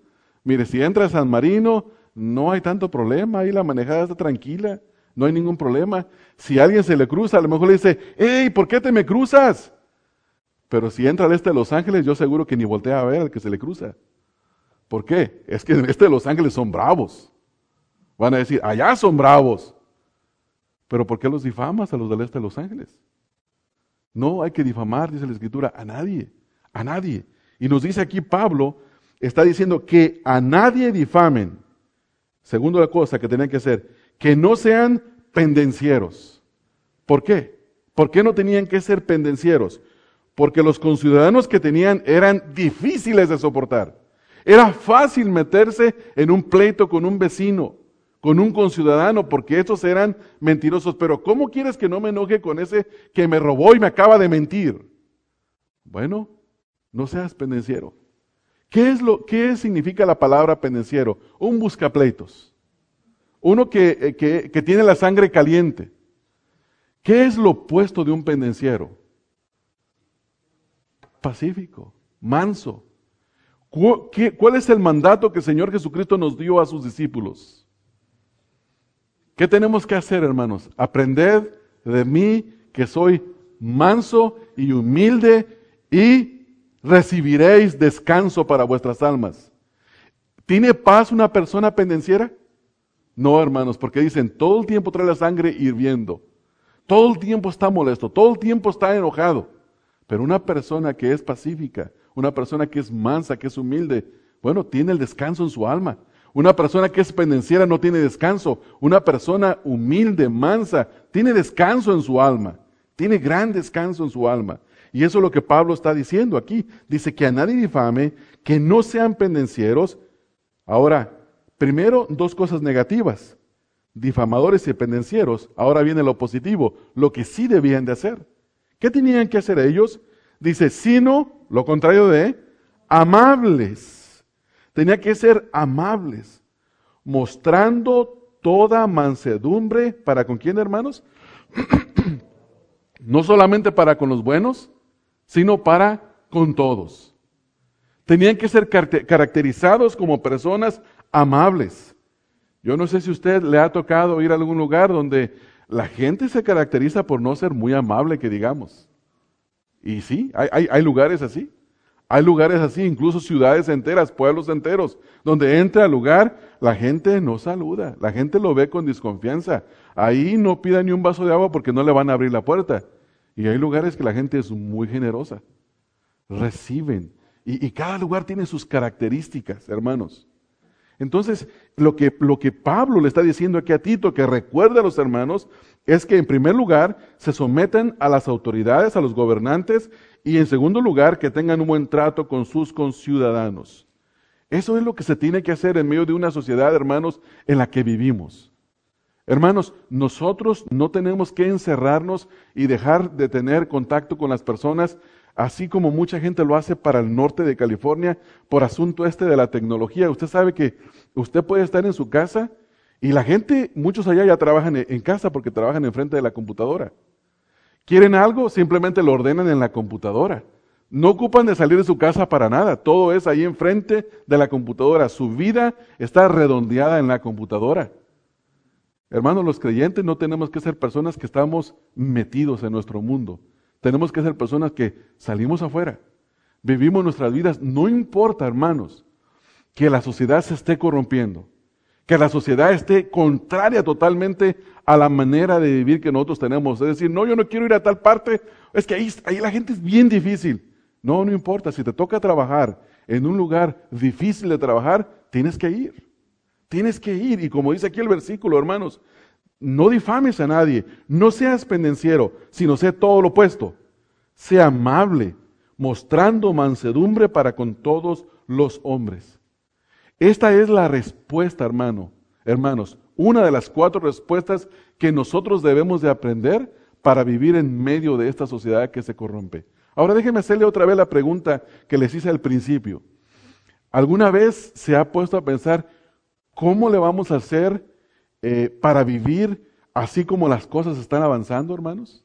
Mire, si entra a San Marino, no hay tanto problema, ahí la manejada está tranquila, no hay ningún problema. Si alguien se le cruza, a lo mejor le dice, hey, ¿por qué te me cruzas? Pero si entra al este de Los Ángeles, yo seguro que ni voltea a ver al que se le cruza. ¿Por qué? Es que en el este de Los Ángeles son bravos. Van a decir, allá son bravos. Pero ¿por qué los difamas a los del este de Los Ángeles? No hay que difamar, dice la Escritura, a nadie, a nadie. Y nos dice aquí Pablo, está diciendo que a nadie difamen. Segundo la cosa que tenían que hacer, que no sean pendencieros. ¿Por qué? ¿Por qué no tenían que ser pendencieros? Porque los conciudadanos que tenían eran difíciles de soportar. Era fácil meterse en un pleito con un vecino, con un conciudadano, porque estos eran mentirosos. Pero ¿cómo quieres que no me enoje con ese que me robó y me acaba de mentir? Bueno, no seas pendenciero. ¿Qué, es lo, ¿Qué significa la palabra pendenciero? Un buscapleitos. Uno que, eh, que, que tiene la sangre caliente. ¿Qué es lo opuesto de un pendenciero? Pacífico, manso. ¿Cuál es el mandato que el Señor Jesucristo nos dio a sus discípulos? ¿Qué tenemos que hacer, hermanos? Aprended de mí que soy manso y humilde y recibiréis descanso para vuestras almas. ¿Tiene paz una persona pendenciera? No, hermanos, porque dicen, todo el tiempo trae la sangre hirviendo. Todo el tiempo está molesto, todo el tiempo está enojado. Pero una persona que es pacífica, una persona que es mansa, que es humilde, bueno, tiene el descanso en su alma. Una persona que es pendenciera no tiene descanso. Una persona humilde, mansa, tiene descanso en su alma. Tiene gran descanso en su alma. Y eso es lo que Pablo está diciendo aquí. Dice que a nadie difame, que no sean pendencieros. Ahora, primero dos cosas negativas. Difamadores y pendencieros. Ahora viene lo positivo, lo que sí debían de hacer. ¿Qué tenían que hacer ellos? Dice, sino, lo contrario de, amables. Tenía que ser amables, mostrando toda mansedumbre para con quién, hermanos? [CLEARS THROAT] no solamente para con los buenos, sino para con todos. Tenían que ser caracterizados como personas amables. Yo no sé si usted le ha tocado ir a algún lugar donde la gente se caracteriza por no ser muy amable, que digamos. Y sí, hay, hay, lugares así. Hay lugares así, incluso ciudades enteras, pueblos enteros, donde entra al lugar, la gente no saluda, la gente lo ve con desconfianza. Ahí no pida ni un vaso de agua porque no le van a abrir la puerta. Y hay lugares que la gente es muy generosa. Reciben. Y, cada lugar tiene sus características, hermanos. Entonces, lo que, lo que Pablo le está diciendo aquí a Tito, que recuerda a los hermanos, es que en primer lugar se sometan a las autoridades, a los gobernantes, y en segundo lugar que tengan un buen trato con sus conciudadanos. Eso es lo que se tiene que hacer en medio de una sociedad, hermanos, en la que vivimos. Hermanos, nosotros no tenemos que encerrarnos y dejar de tener contacto con las personas, así como mucha gente lo hace para el norte de California por asunto este de la tecnología. Usted sabe que usted puede estar en su casa Y la gente, muchos allá ya trabajan en casa porque trabajan enfrente de la computadora. ¿Quieren algo? Simplemente lo ordenan en la computadora. No ocupan de salir de su casa para nada. Todo es ahí enfrente de la computadora. Su vida está redondeada en la computadora. Hermanos, los creyentes no tenemos que ser personas que estamos metidos en nuestro mundo. Tenemos que ser personas que salimos afuera. Vivimos nuestras vidas. No importa, hermanos, que la sociedad se esté corrompiendo que la sociedad esté contraria totalmente a la manera de vivir que nosotros tenemos. Es decir, no, yo no quiero ir a tal parte, es que ahí, ahí la gente es bien difícil. No, no importa, si te toca trabajar en un lugar difícil de trabajar, tienes que ir. Tienes que ir. Y como dice aquí el versículo, hermanos, no difames a nadie, no seas pendenciero, sino sé todo lo opuesto. Sea amable, mostrando mansedumbre para con todos los hombres esta es la respuesta, hermano, hermanos, una de las cuatro respuestas que nosotros debemos de aprender para vivir en medio de esta sociedad que se corrompe. Ahora déjeme hacerle otra vez la pregunta que les hice al principio. ¿Alguna vez se ha puesto a pensar cómo le vamos a hacer eh, para vivir así como las cosas están avanzando, hermanos?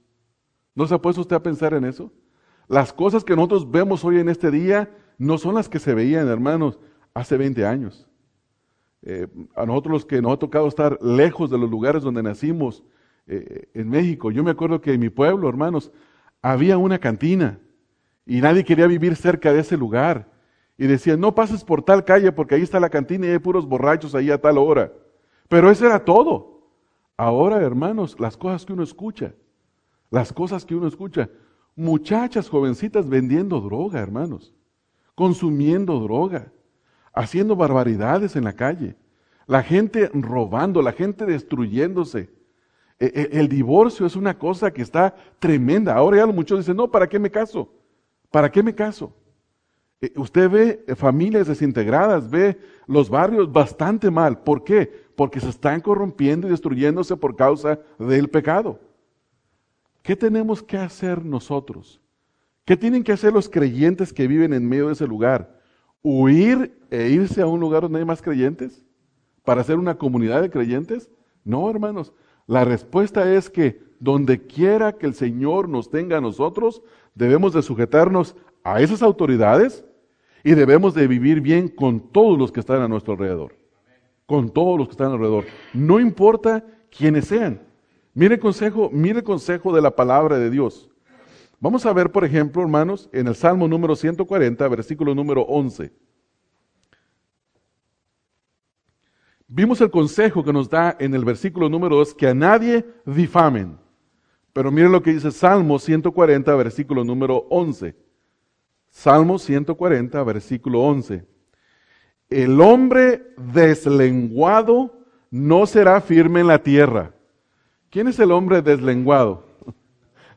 ¿No se ha puesto usted a pensar en eso? Las cosas que nosotros vemos hoy en este día no son las que se veían, hermanos, hace 20 años. Eh, a nosotros los que nos ha tocado estar lejos de los lugares donde nacimos, eh, en México, yo me acuerdo que en mi pueblo, hermanos, había una cantina y nadie quería vivir cerca de ese lugar. Y decían, no pases por tal calle porque ahí está la cantina y hay puros borrachos ahí a tal hora. Pero eso era todo. Ahora, hermanos, las cosas que uno escucha, las cosas que uno escucha, muchachas jovencitas vendiendo droga, hermanos, consumiendo droga haciendo barbaridades en la calle, la gente robando, la gente destruyéndose. E, e, el divorcio es una cosa que está tremenda. Ahora ya muchos dicen, no, ¿para qué me caso? ¿Para qué me caso? E, usted ve familias desintegradas, ve los barrios bastante mal. ¿Por qué? Porque se están corrompiendo y destruyéndose por causa del pecado. ¿Qué tenemos que hacer nosotros? ¿Qué tienen que hacer los creyentes que viven en medio de ese lugar? Huir e irse a un lugar donde hay más creyentes para hacer una comunidad de creyentes? No, hermanos. La respuesta es que donde quiera que el Señor nos tenga a nosotros, debemos de sujetarnos a esas autoridades y debemos de vivir bien con todos los que están a nuestro alrededor. Con todos los que están alrededor. No importa quiénes sean. Mire consejo, mire consejo de la palabra de Dios. Vamos a ver, por ejemplo, hermanos, en el Salmo número 140, versículo número 11. Vimos el consejo que nos da en el versículo número 2, que a nadie difamen. Pero miren lo que dice Salmo 140, versículo número 11. Salmo 140, versículo 11. El hombre deslenguado no será firme en la tierra. ¿Quién es el hombre deslenguado?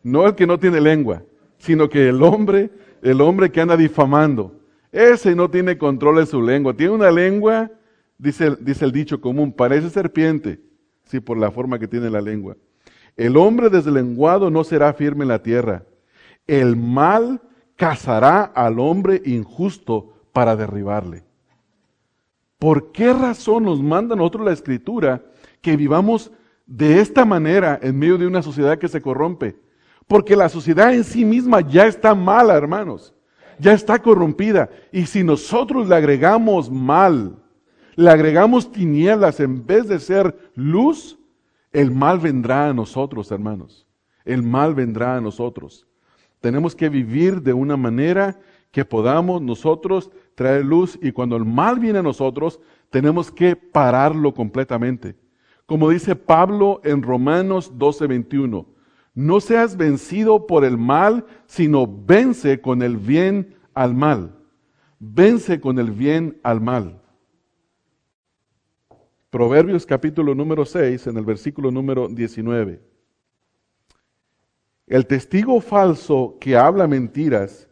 No el que no tiene lengua, sino que el hombre, el hombre que anda difamando. Ese no tiene control de su lengua. Tiene una lengua, dice, dice el dicho común, parece serpiente. Sí, por la forma que tiene la lengua. El hombre deslenguado no será firme en la tierra. El mal cazará al hombre injusto para derribarle. ¿Por qué razón nos manda a nosotros la escritura que vivamos de esta manera en medio de una sociedad que se corrompe? Porque la sociedad en sí misma ya está mala, hermanos. Ya está corrompida. Y si nosotros le agregamos mal, le agregamos tinieblas en vez de ser luz, el mal vendrá a nosotros, hermanos. El mal vendrá a nosotros. Tenemos que vivir de una manera que podamos nosotros traer luz y cuando el mal viene a nosotros, tenemos que pararlo completamente. Como dice Pablo en Romanos 12:21, no seas vencido por el mal, sino vence con el bien al mal. Vence con el bien al mal. Proverbios capítulo número 6, en el versículo número 19. El testigo falso que habla mentiras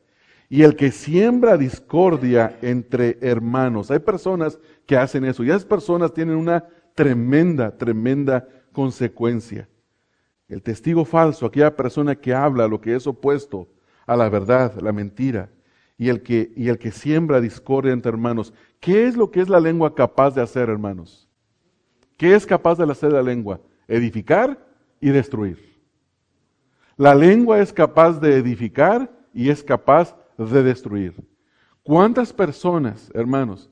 y el que siembra discordia entre hermanos. Hay personas que hacen eso y esas personas tienen una tremenda, tremenda consecuencia. El testigo falso, aquella persona que habla lo que es opuesto a la verdad, la mentira, y el que, y el que siembra discordia entre hermanos. ¿Qué es lo que es la lengua capaz de hacer, hermanos? ¿qué es capaz de hacer la lengua? Edificar y destruir. La lengua es capaz de edificar y es capaz de destruir. ¿Cuántas personas, hermanos,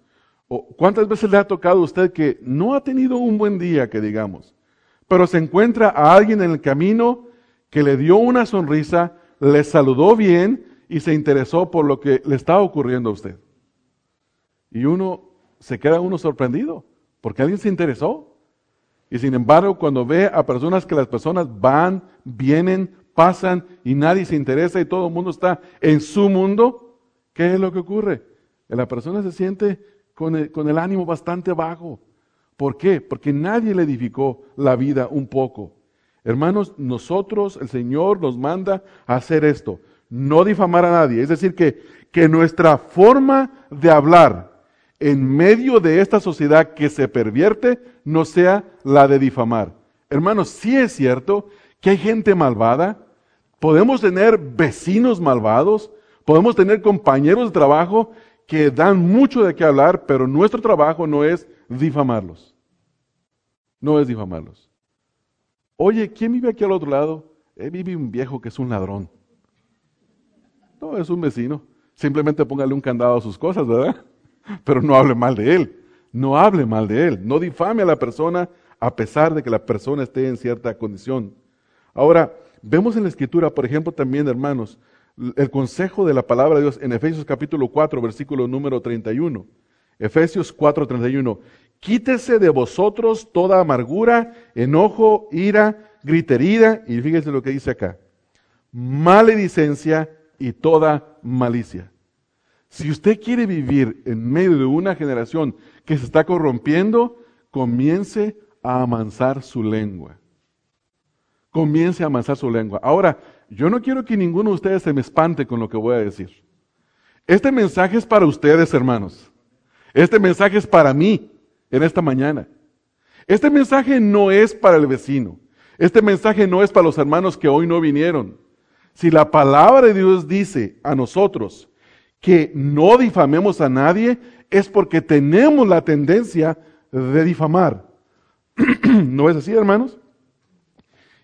o cuántas veces le ha tocado a usted que no ha tenido un buen día, que digamos, pero se encuentra a alguien en el camino que le dio una sonrisa, le saludó bien y se interesó por lo que le estaba ocurriendo a usted? Y uno se queda uno sorprendido, porque alguien se interesó. Y sin embargo, cuando ve a personas que las personas van, vienen, pasan y nadie se interesa y todo el mundo está en su mundo, ¿qué es lo que ocurre? La persona se siente con el, con el ánimo bastante bajo. ¿Por qué? Porque nadie le edificó la vida un poco. Hermanos, nosotros, el Señor nos manda a hacer esto, no difamar a nadie. Es decir, que, que nuestra forma de hablar, en medio de esta sociedad que se pervierte no sea la de difamar. Hermanos, sí es cierto que hay gente malvada, podemos tener vecinos malvados, podemos tener compañeros de trabajo que dan mucho de qué hablar, pero nuestro trabajo no es difamarlos. No es difamarlos. Oye, ¿quién vive aquí al otro lado? Eh, vive un viejo que es un ladrón. No, es un vecino. Simplemente póngale un candado a sus cosas, ¿verdad? [LAUGHS] pero no hable mal de él. No hable mal de él. No difame a la persona a pesar de que la persona esté en cierta condición. Ahora, vemos en la escritura, por ejemplo, también, hermanos, el consejo de la palabra de Dios en Efesios capítulo 4, versículo número 31. Efesios 4, 31. Quítese de vosotros toda amargura, enojo, ira, gritería, y fíjense lo que dice acá, maledicencia y toda malicia. Si usted quiere vivir en medio de una generación que se está corrompiendo, comience a amansar su lengua. Comience a amansar su lengua. Ahora, yo no quiero que ninguno de ustedes se me espante con lo que voy a decir. Este mensaje es para ustedes, hermanos. Este mensaje es para mí en esta mañana. Este mensaje no es para el vecino. Este mensaje no es para los hermanos que hoy no vinieron. Si la palabra de Dios dice a nosotros, que no difamemos a nadie es porque tenemos la tendencia de difamar. [CLEARS THROAT] ¿No es así, hermanos?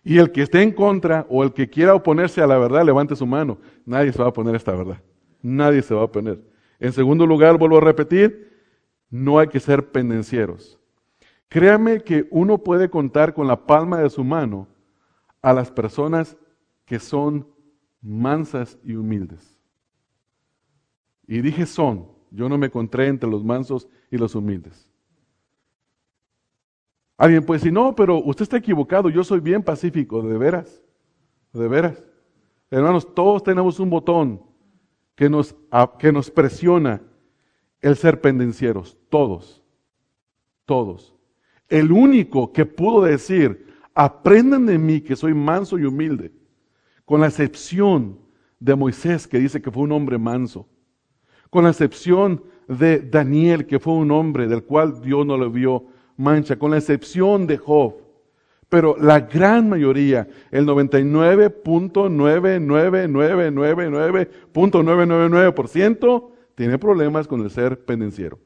Y el que esté en contra o el que quiera oponerse a la verdad, levante su mano. Nadie se va a oponer a esta verdad. Nadie se va a oponer. En segundo lugar, vuelvo a repetir, no hay que ser pendencieros. Créame que uno puede contar con la palma de su mano a las personas que son mansas y humildes. Y dije son, yo no me encontré entre los mansos y los humildes. Alguien puede decir, no, pero usted está equivocado, yo soy bien pacífico, de veras, de veras. Hermanos, todos tenemos un botón que nos, que nos presiona el ser pendencieros, todos, todos. El único que pudo decir, aprendan de mí que soy manso y humilde, con la excepción de Moisés que dice que fue un hombre manso con la excepción de Daniel, que fue un hombre del cual Dios no le vio mancha, con la excepción de Job. Pero la gran mayoría, el 99.99999.999%, tiene problemas con el ser pendenciero.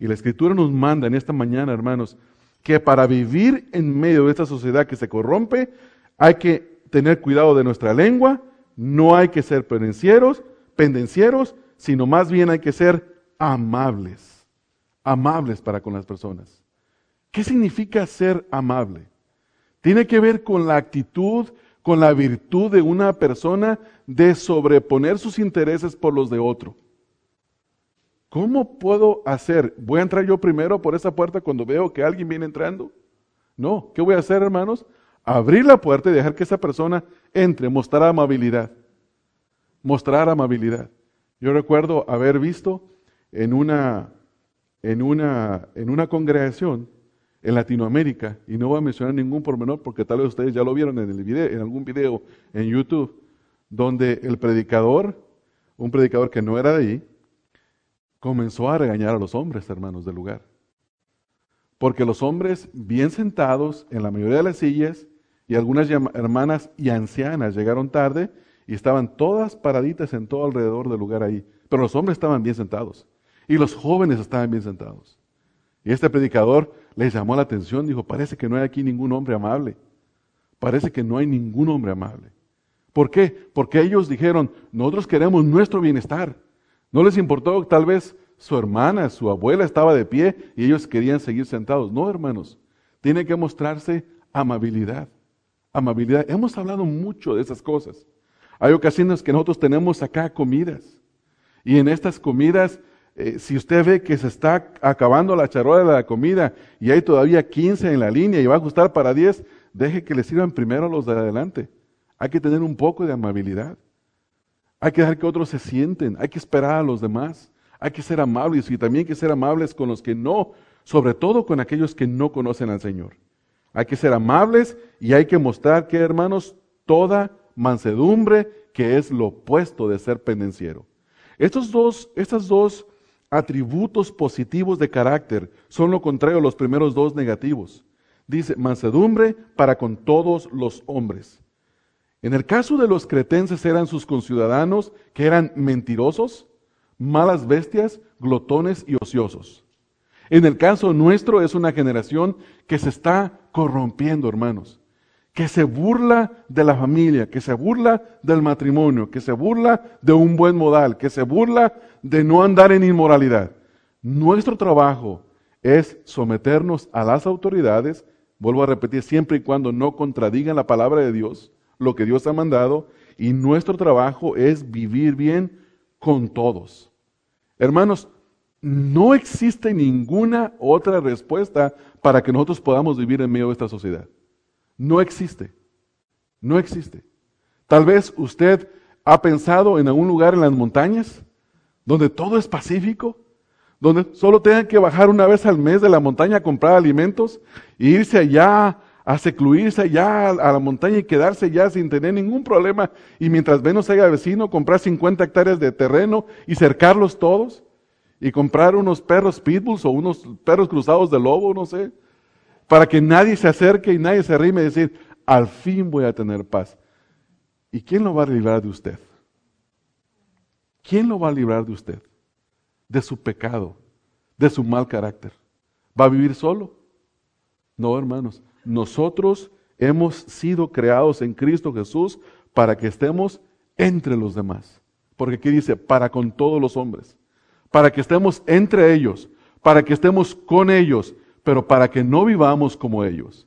Y la Escritura nos manda en esta mañana, hermanos, que para vivir en medio de esta sociedad que se corrompe, hay que tener cuidado de nuestra lengua, no hay que ser pendencieros, pendencieros, sino más bien hay que ser amables, amables para con las personas. ¿Qué significa ser amable? Tiene que ver con la actitud, con la virtud de una persona de sobreponer sus intereses por los de otro. ¿Cómo puedo hacer? ¿Voy a entrar yo primero por esa puerta cuando veo que alguien viene entrando? No, ¿qué voy a hacer, hermanos? Abrir la puerta y dejar que esa persona entre, mostrar amabilidad mostrar amabilidad. Yo recuerdo haber visto en una, en una, en una congregación en Latinoamérica, y no voy a mencionar ningún pormenor porque tal vez ustedes ya lo vieron en, el video, en algún video en YouTube, donde el predicador, un predicador que no era de ahí, comenzó a regañar a los hombres, hermanos del lugar. Porque los hombres, bien sentados en la mayoría de las sillas, y algunas hermanas y ancianas llegaron tarde, y estaban todas paraditas en todo alrededor del lugar ahí. Pero los hombres estaban bien sentados. Y los jóvenes estaban bien sentados. Y este predicador les llamó la atención, dijo, parece que no hay aquí ningún hombre amable. Parece que no hay ningún hombre amable. ¿Por qué? Porque ellos dijeron, nosotros queremos nuestro bienestar. No les importó tal vez su hermana, su abuela estaba de pie y ellos querían seguir sentados. No, hermanos, tiene que mostrarse amabilidad. Amabilidad. Hemos hablado mucho de esas cosas. Hay ocasiones que nosotros tenemos acá comidas. Y en estas comidas, eh, si usted ve que se está acabando la charola de la comida y hay todavía 15 en la línea y va a ajustar para 10, deje que le sirvan primero a los de adelante. Hay que tener un poco de amabilidad. Hay que dejar que otros se sienten. Hay que esperar a los demás. Hay que ser amables y también hay que ser amables con los que no, sobre todo con aquellos que no conocen al Señor. Hay que ser amables y hay que mostrar que, hermanos, toda mansedumbre, que es lo opuesto de ser pendenciero. Estos dos, estos dos atributos positivos de carácter son lo contrario a los primeros dos negativos. Dice, mansedumbre para con todos los hombres. En el caso de los cretenses eran sus conciudadanos que eran mentirosos, malas bestias, glotones y ociosos. En el caso nuestro es una generación que se está corrompiendo, hermanos, que se burla de la familia, que se burla del matrimonio, que se burla de un buen modal, que se burla de no andar en inmoralidad. Nuestro trabajo es someternos a las autoridades, vuelvo a repetir, siempre y cuando no contradigan la palabra de Dios, lo que Dios ha mandado, y nuestro trabajo es vivir bien con todos. Hermanos, no existe ninguna otra respuesta para que nosotros podamos vivir en medio de esta sociedad. No existe. No existe. Tal vez usted ha pensado en algún lugar en las montañas donde todo es pacífico, donde solo tengan que bajar una vez al mes de la montaña a comprar alimentos e irse allá a secluirse allá a la montaña y quedarse ya sin tener ningún problema y mientras menos haya vecino comprar 50 hectáreas de terreno y cercarlos todos y comprar unos perros pitbulls o unos perros cruzados de lobo, no sé, para que nadie se acerque y nadie se arrime y decir, al fin voy a tener paz. ¿Y quién lo va a librar de usted? ¿Quién lo va a librar de usted? De su pecado, de su mal carácter. ¿Va a vivir solo? No, hermanos. Nosotros hemos sido creados en Cristo Jesús para que estemos entre los demás. Porque aquí dice, para con todos los hombres para que estemos entre ellos, para que estemos con ellos, pero para que no vivamos como ellos,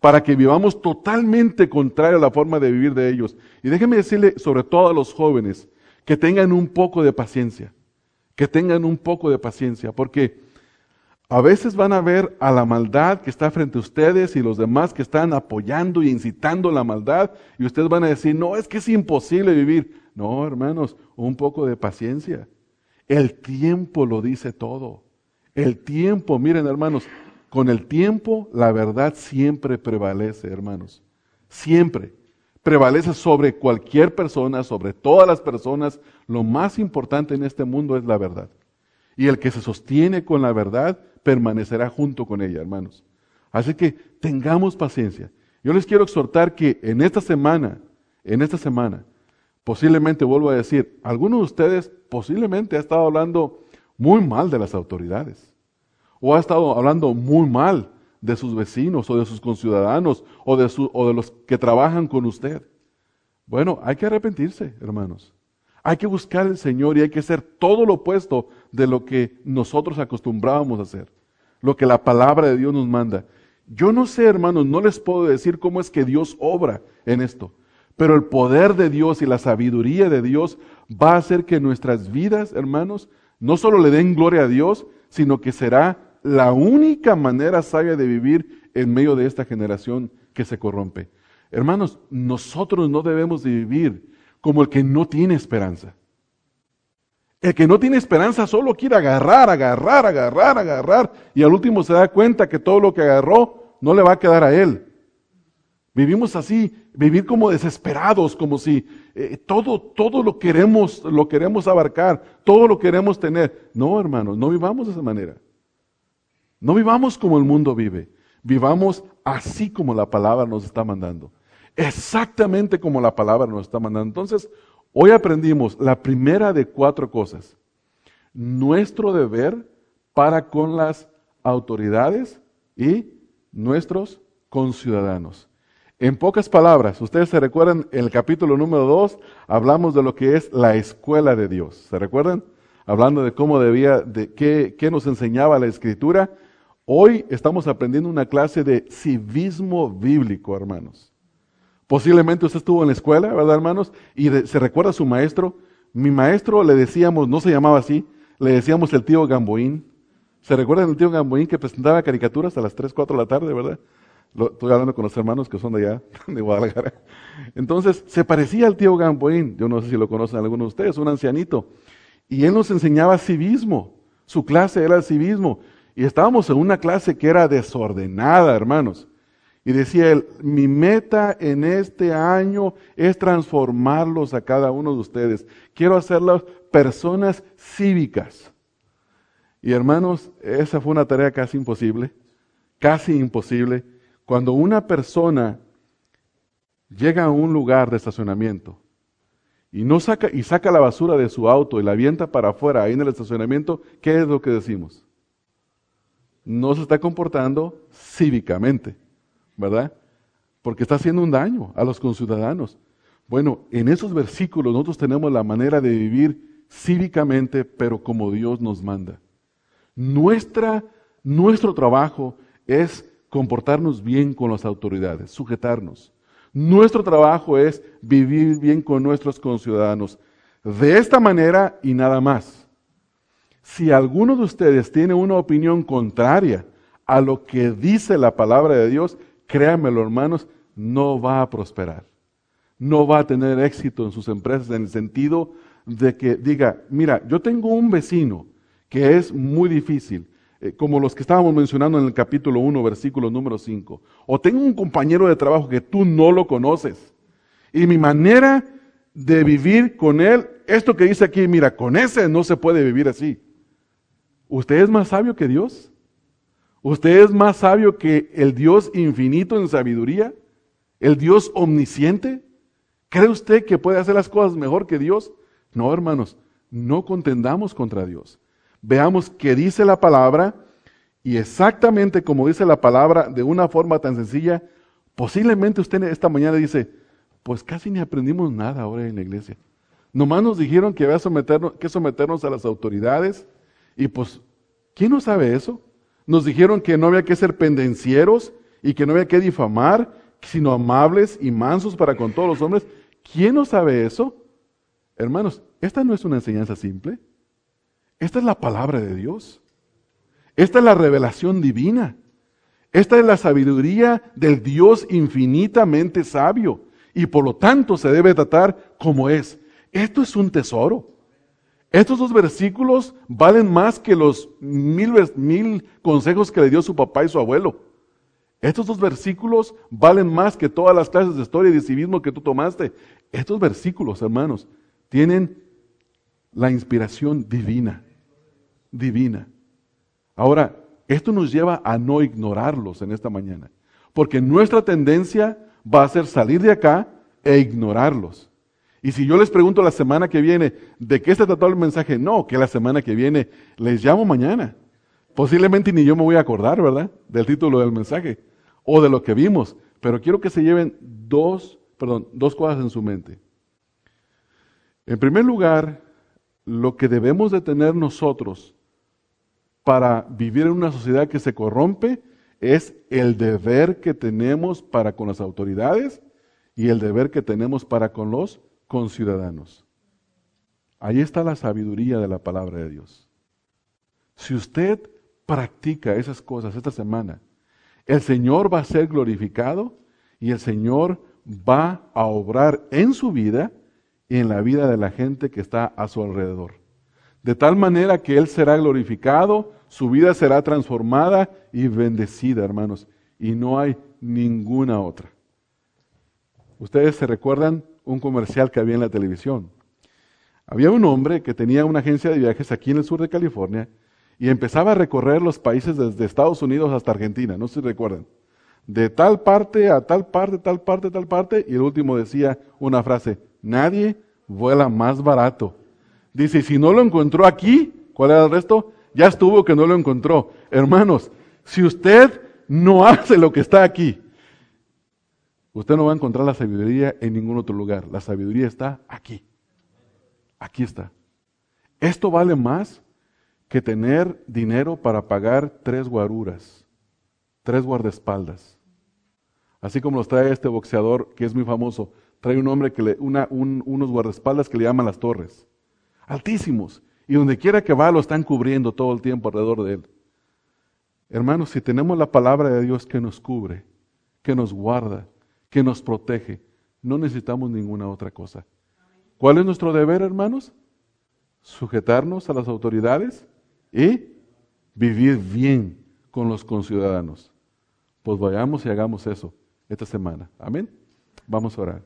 para que vivamos totalmente contrario a la forma de vivir de ellos. Y déjenme decirle, sobre todo a los jóvenes, que tengan un poco de paciencia, que tengan un poco de paciencia, porque a veces van a ver a la maldad que está frente a ustedes y los demás que están apoyando y incitando la maldad, y ustedes van a decir, no, es que es imposible vivir. No, hermanos, un poco de paciencia. El tiempo lo dice todo. El tiempo, miren hermanos, con el tiempo la verdad siempre prevalece, hermanos. Siempre. Prevalece sobre cualquier persona, sobre todas las personas. Lo más importante en este mundo es la verdad. Y el que se sostiene con la verdad permanecerá junto con ella, hermanos. Así que tengamos paciencia. Yo les quiero exhortar que en esta semana, en esta semana, Posiblemente, vuelvo a decir, algunos de ustedes posiblemente ha estado hablando muy mal de las autoridades. O ha estado hablando muy mal de sus vecinos o de sus conciudadanos o de, o de los que trabajan con usted. Bueno, hay que arrepentirse, hermanos. Hay que buscar al Señor y hay que hacer todo lo opuesto de lo que nosotros acostumbrábamos a hacer. Lo que la palabra de Dios nos manda. Yo no sé, hermanos, no les puedo decir cómo es que Dios obra en esto. Pero el poder de Dios y la sabiduría de Dios va a hacer que nuestras vidas, hermanos, no solo le den gloria a Dios, sino que será la única manera sabia de vivir en medio de esta generación que se corrompe. Hermanos, nosotros no debemos de vivir como el que no tiene esperanza. El que no tiene esperanza solo quiere agarrar, agarrar, agarrar, agarrar, y al último se da cuenta que todo lo que agarró no le va a quedar a él. Vivimos así, vivir como desesperados, como si eh, todo, todo lo queremos, lo queremos abarcar, todo lo queremos tener. No, hermanos, no vivamos de esa manera. No vivamos como el mundo vive. Vivamos así como la palabra nos está mandando. Exactamente como la palabra nos está mandando. Entonces, hoy aprendimos la primera de cuatro cosas. Nuestro deber para con las autoridades y nuestros conciudadanos. En pocas palabras, ustedes se recuerdan, en el capítulo número 2 hablamos de lo que es la escuela de Dios. ¿Se recuerdan? Hablando de cómo debía, de qué, qué nos enseñaba la escritura. Hoy estamos aprendiendo una clase de civismo bíblico, hermanos. Posiblemente usted estuvo en la escuela, ¿verdad, hermanos? Y se recuerda a su maestro. Mi maestro le decíamos, no se llamaba así, le decíamos el tío Gamboín. ¿Se recuerdan del tío Gamboín que presentaba caricaturas a las 3, 4 de la tarde, verdad? estoy hablando con los hermanos que son de allá, [LAUGHS] de Guadalajara. Entonces, se parecía al tío Gamboín. Yo no sé si lo conocen algunos de ustedes, un ancianito. Y él nos enseñaba civismo. Su clase era el civismo. Y estábamos en una clase que era desordenada, hermanos. Y decía él, mi meta en este año es transformarlos a cada uno de ustedes. Quiero hacerlos personas cívicas. Y hermanos, esa fue una tarea casi imposible, casi imposible. Cuando una persona llega a un lugar de estacionamiento y no saca y saca la basura de su auto y la avienta para afuera ahí en el estacionamiento, ¿qué es lo que decimos? No se está comportando cívicamente. ¿Verdad? Porque está haciendo un daño a los conciudadanos. Bueno, en esos versículos nosotros tenemos la manera de vivir cívicamente, pero como Dios nos manda. Nuestra, nuestro trabajo es comportarnos bien con las autoridades, sujetarnos. Nuestro trabajo es vivir bien con nuestros conciudadanos. De esta manera y nada más. Si alguno de ustedes tiene una opinión contraria a lo que dice la palabra de Dios, créanmelo hermanos, no va a prosperar. No va a tener éxito en sus empresas en el sentido de que diga, mira, yo tengo un vecino que es muy difícil, eh, como los que estábamos mencionando en el capítulo 1, versículo número 5. O tengo un compañero de trabajo que tú no lo conoces. Y mi manera de vivir con él, esto que dice aquí, mira, con ese no se puede vivir así. ¿Usted es más sabio que Dios? ¿Usted es más sabio que el Dios infinito en sabiduría? ¿El Dios omnisciente? ¿Cree usted que puede hacer las cosas mejor que Dios? No, hermanos, no contendamos contra Dios. Veamos qué dice la palabra y exactamente como dice la palabra de una forma tan sencilla, posiblemente usted esta mañana dice, pues casi ni aprendimos nada ahora en la iglesia. Nomás nos dijeron que había someternos, que someternos a las autoridades y pues, ¿quién no sabe eso? Nos dijeron que no había que ser pendencieros y que no había que difamar, sino amables y mansos para con todos los hombres. ¿Quién no sabe eso? Hermanos, esta no es una enseñanza simple. Esta es la palabra de Dios. Esta es la revelación divina. Esta es la sabiduría del Dios infinitamente sabio y por lo tanto se debe tratar como es. Esto es un tesoro. Estos dos versículos valen más que los mil, consejos que le dio su papá y su abuelo. Estos dos versículos valen más que todas las clases de historia y de civismo que tú tomaste. Estos versículos, hermanos, tienen la inspiración divina. Divina. Ahora, esto nos lleva a no ignorarlos en esta mañana. Porque nuestra tendencia va a ser salir de acá e ignorarlos. Y si yo les pregunto la semana que viene, ¿de qué se trató el mensaje? No, que la semana que viene les llamo mañana. Posiblemente ni yo me voy a acordar, ¿verdad? Del título del mensaje o de lo que vimos. Pero quiero que se lleven dos, perdón, dos cosas en su mente. En primer lugar, lo que debemos de tener nosotros para vivir en una sociedad que se corrompe es el deber que tenemos para con las autoridades y el deber que tenemos para con los con ciudadanos. Ahí está la sabiduría de la palabra de Dios. Si usted practica esas cosas esta semana, el Señor va a ser glorificado y el Señor va a obrar en su vida y en la vida de la gente que está a su alrededor. De tal manera que Él será glorificado, su vida será transformada y bendecida, hermanos. Y no hay ninguna otra. Ustedes se recuerdan un comercial que había en la televisión. Había un hombre que tenía una agencia de viajes aquí en el sur de California y empezaba a recorrer los países desde Estados Unidos hasta Argentina, no sé si recuerdan. De tal parte a tal parte, tal parte, tal parte, y el último decía una frase, nadie vuela más barato. Dice, si no lo encontró aquí, ¿cuál era el resto? ya estuvo que no lo encontró. Hermanos, si usted no [LAUGHS] hace lo que está aquí, usted no va a encontrar la sabiduría en ningún otro lugar. La sabiduría está aquí. Aquí está. Esto vale más que tener dinero para pagar tres guaruras, tres guardaespaldas. Así como los trae este boxeador que es muy famoso, trae un hombre que le, una, unos guardaespaldas que le llaman las torres, altísimos, y donde quiera que va lo están cubriendo todo el tiempo alrededor de él. Hermanos, si tenemos la palabra de Dios que nos cubre, que nos guarda, que nos protege, no necesitamos ninguna otra cosa. ¿Cuál es nuestro deber, hermanos? Sujetarnos a las autoridades y vivir bien con los conciudadanos. Pues vayamos y hagamos eso esta semana. Amén. Vamos a orar.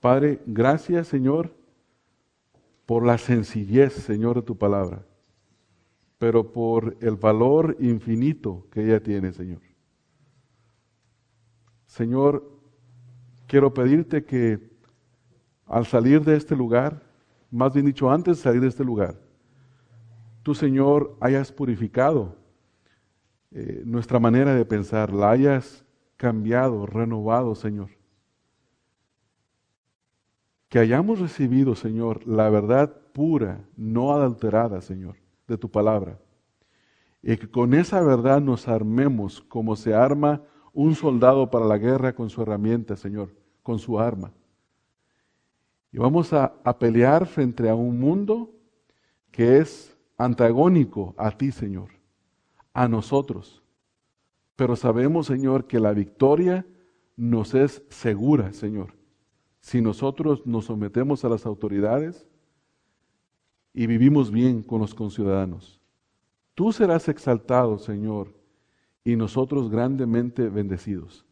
Padre, gracias Señor por la sencillez, Señor, de tu palabra, pero por el valor infinito que ella tiene, Señor. Señor, quiero pedirte que al salir de este lugar, más bien dicho, antes de salir de este lugar, tú, Señor, hayas purificado eh, nuestra manera de pensar, la hayas cambiado, renovado, Señor. Que hayamos recibido, Señor, la verdad pura, no adulterada, Señor, de tu palabra. Y que con esa verdad nos armemos como se arma un soldado para la guerra con su herramienta, Señor, con su arma. Y vamos a, a pelear frente a un mundo que es antagónico a ti, Señor, a nosotros. Pero sabemos, Señor, que la victoria nos es segura, Señor, si nosotros nos sometemos a las autoridades y vivimos bien con los conciudadanos. Tú serás exaltado, Señor, y nosotros grandemente bendecidos.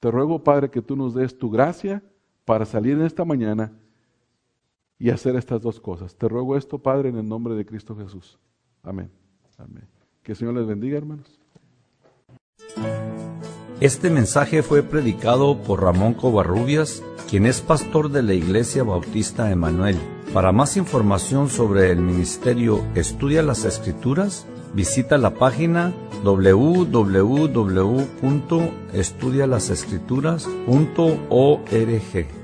Te ruego, Padre, que tú nos des tu gracia para salir en esta mañana y hacer estas dos cosas. Te ruego esto, Padre, en el nombre de Cristo Jesús. Amén. Amén. Que el Señor les bendiga, hermanos. Este mensaje fue predicado por Ramón Covarrubias, quien es pastor de la Iglesia Bautista Emanuel. Para más información sobre el ministerio Estudia las Escrituras, visita la página www.estudialasescrituras.org.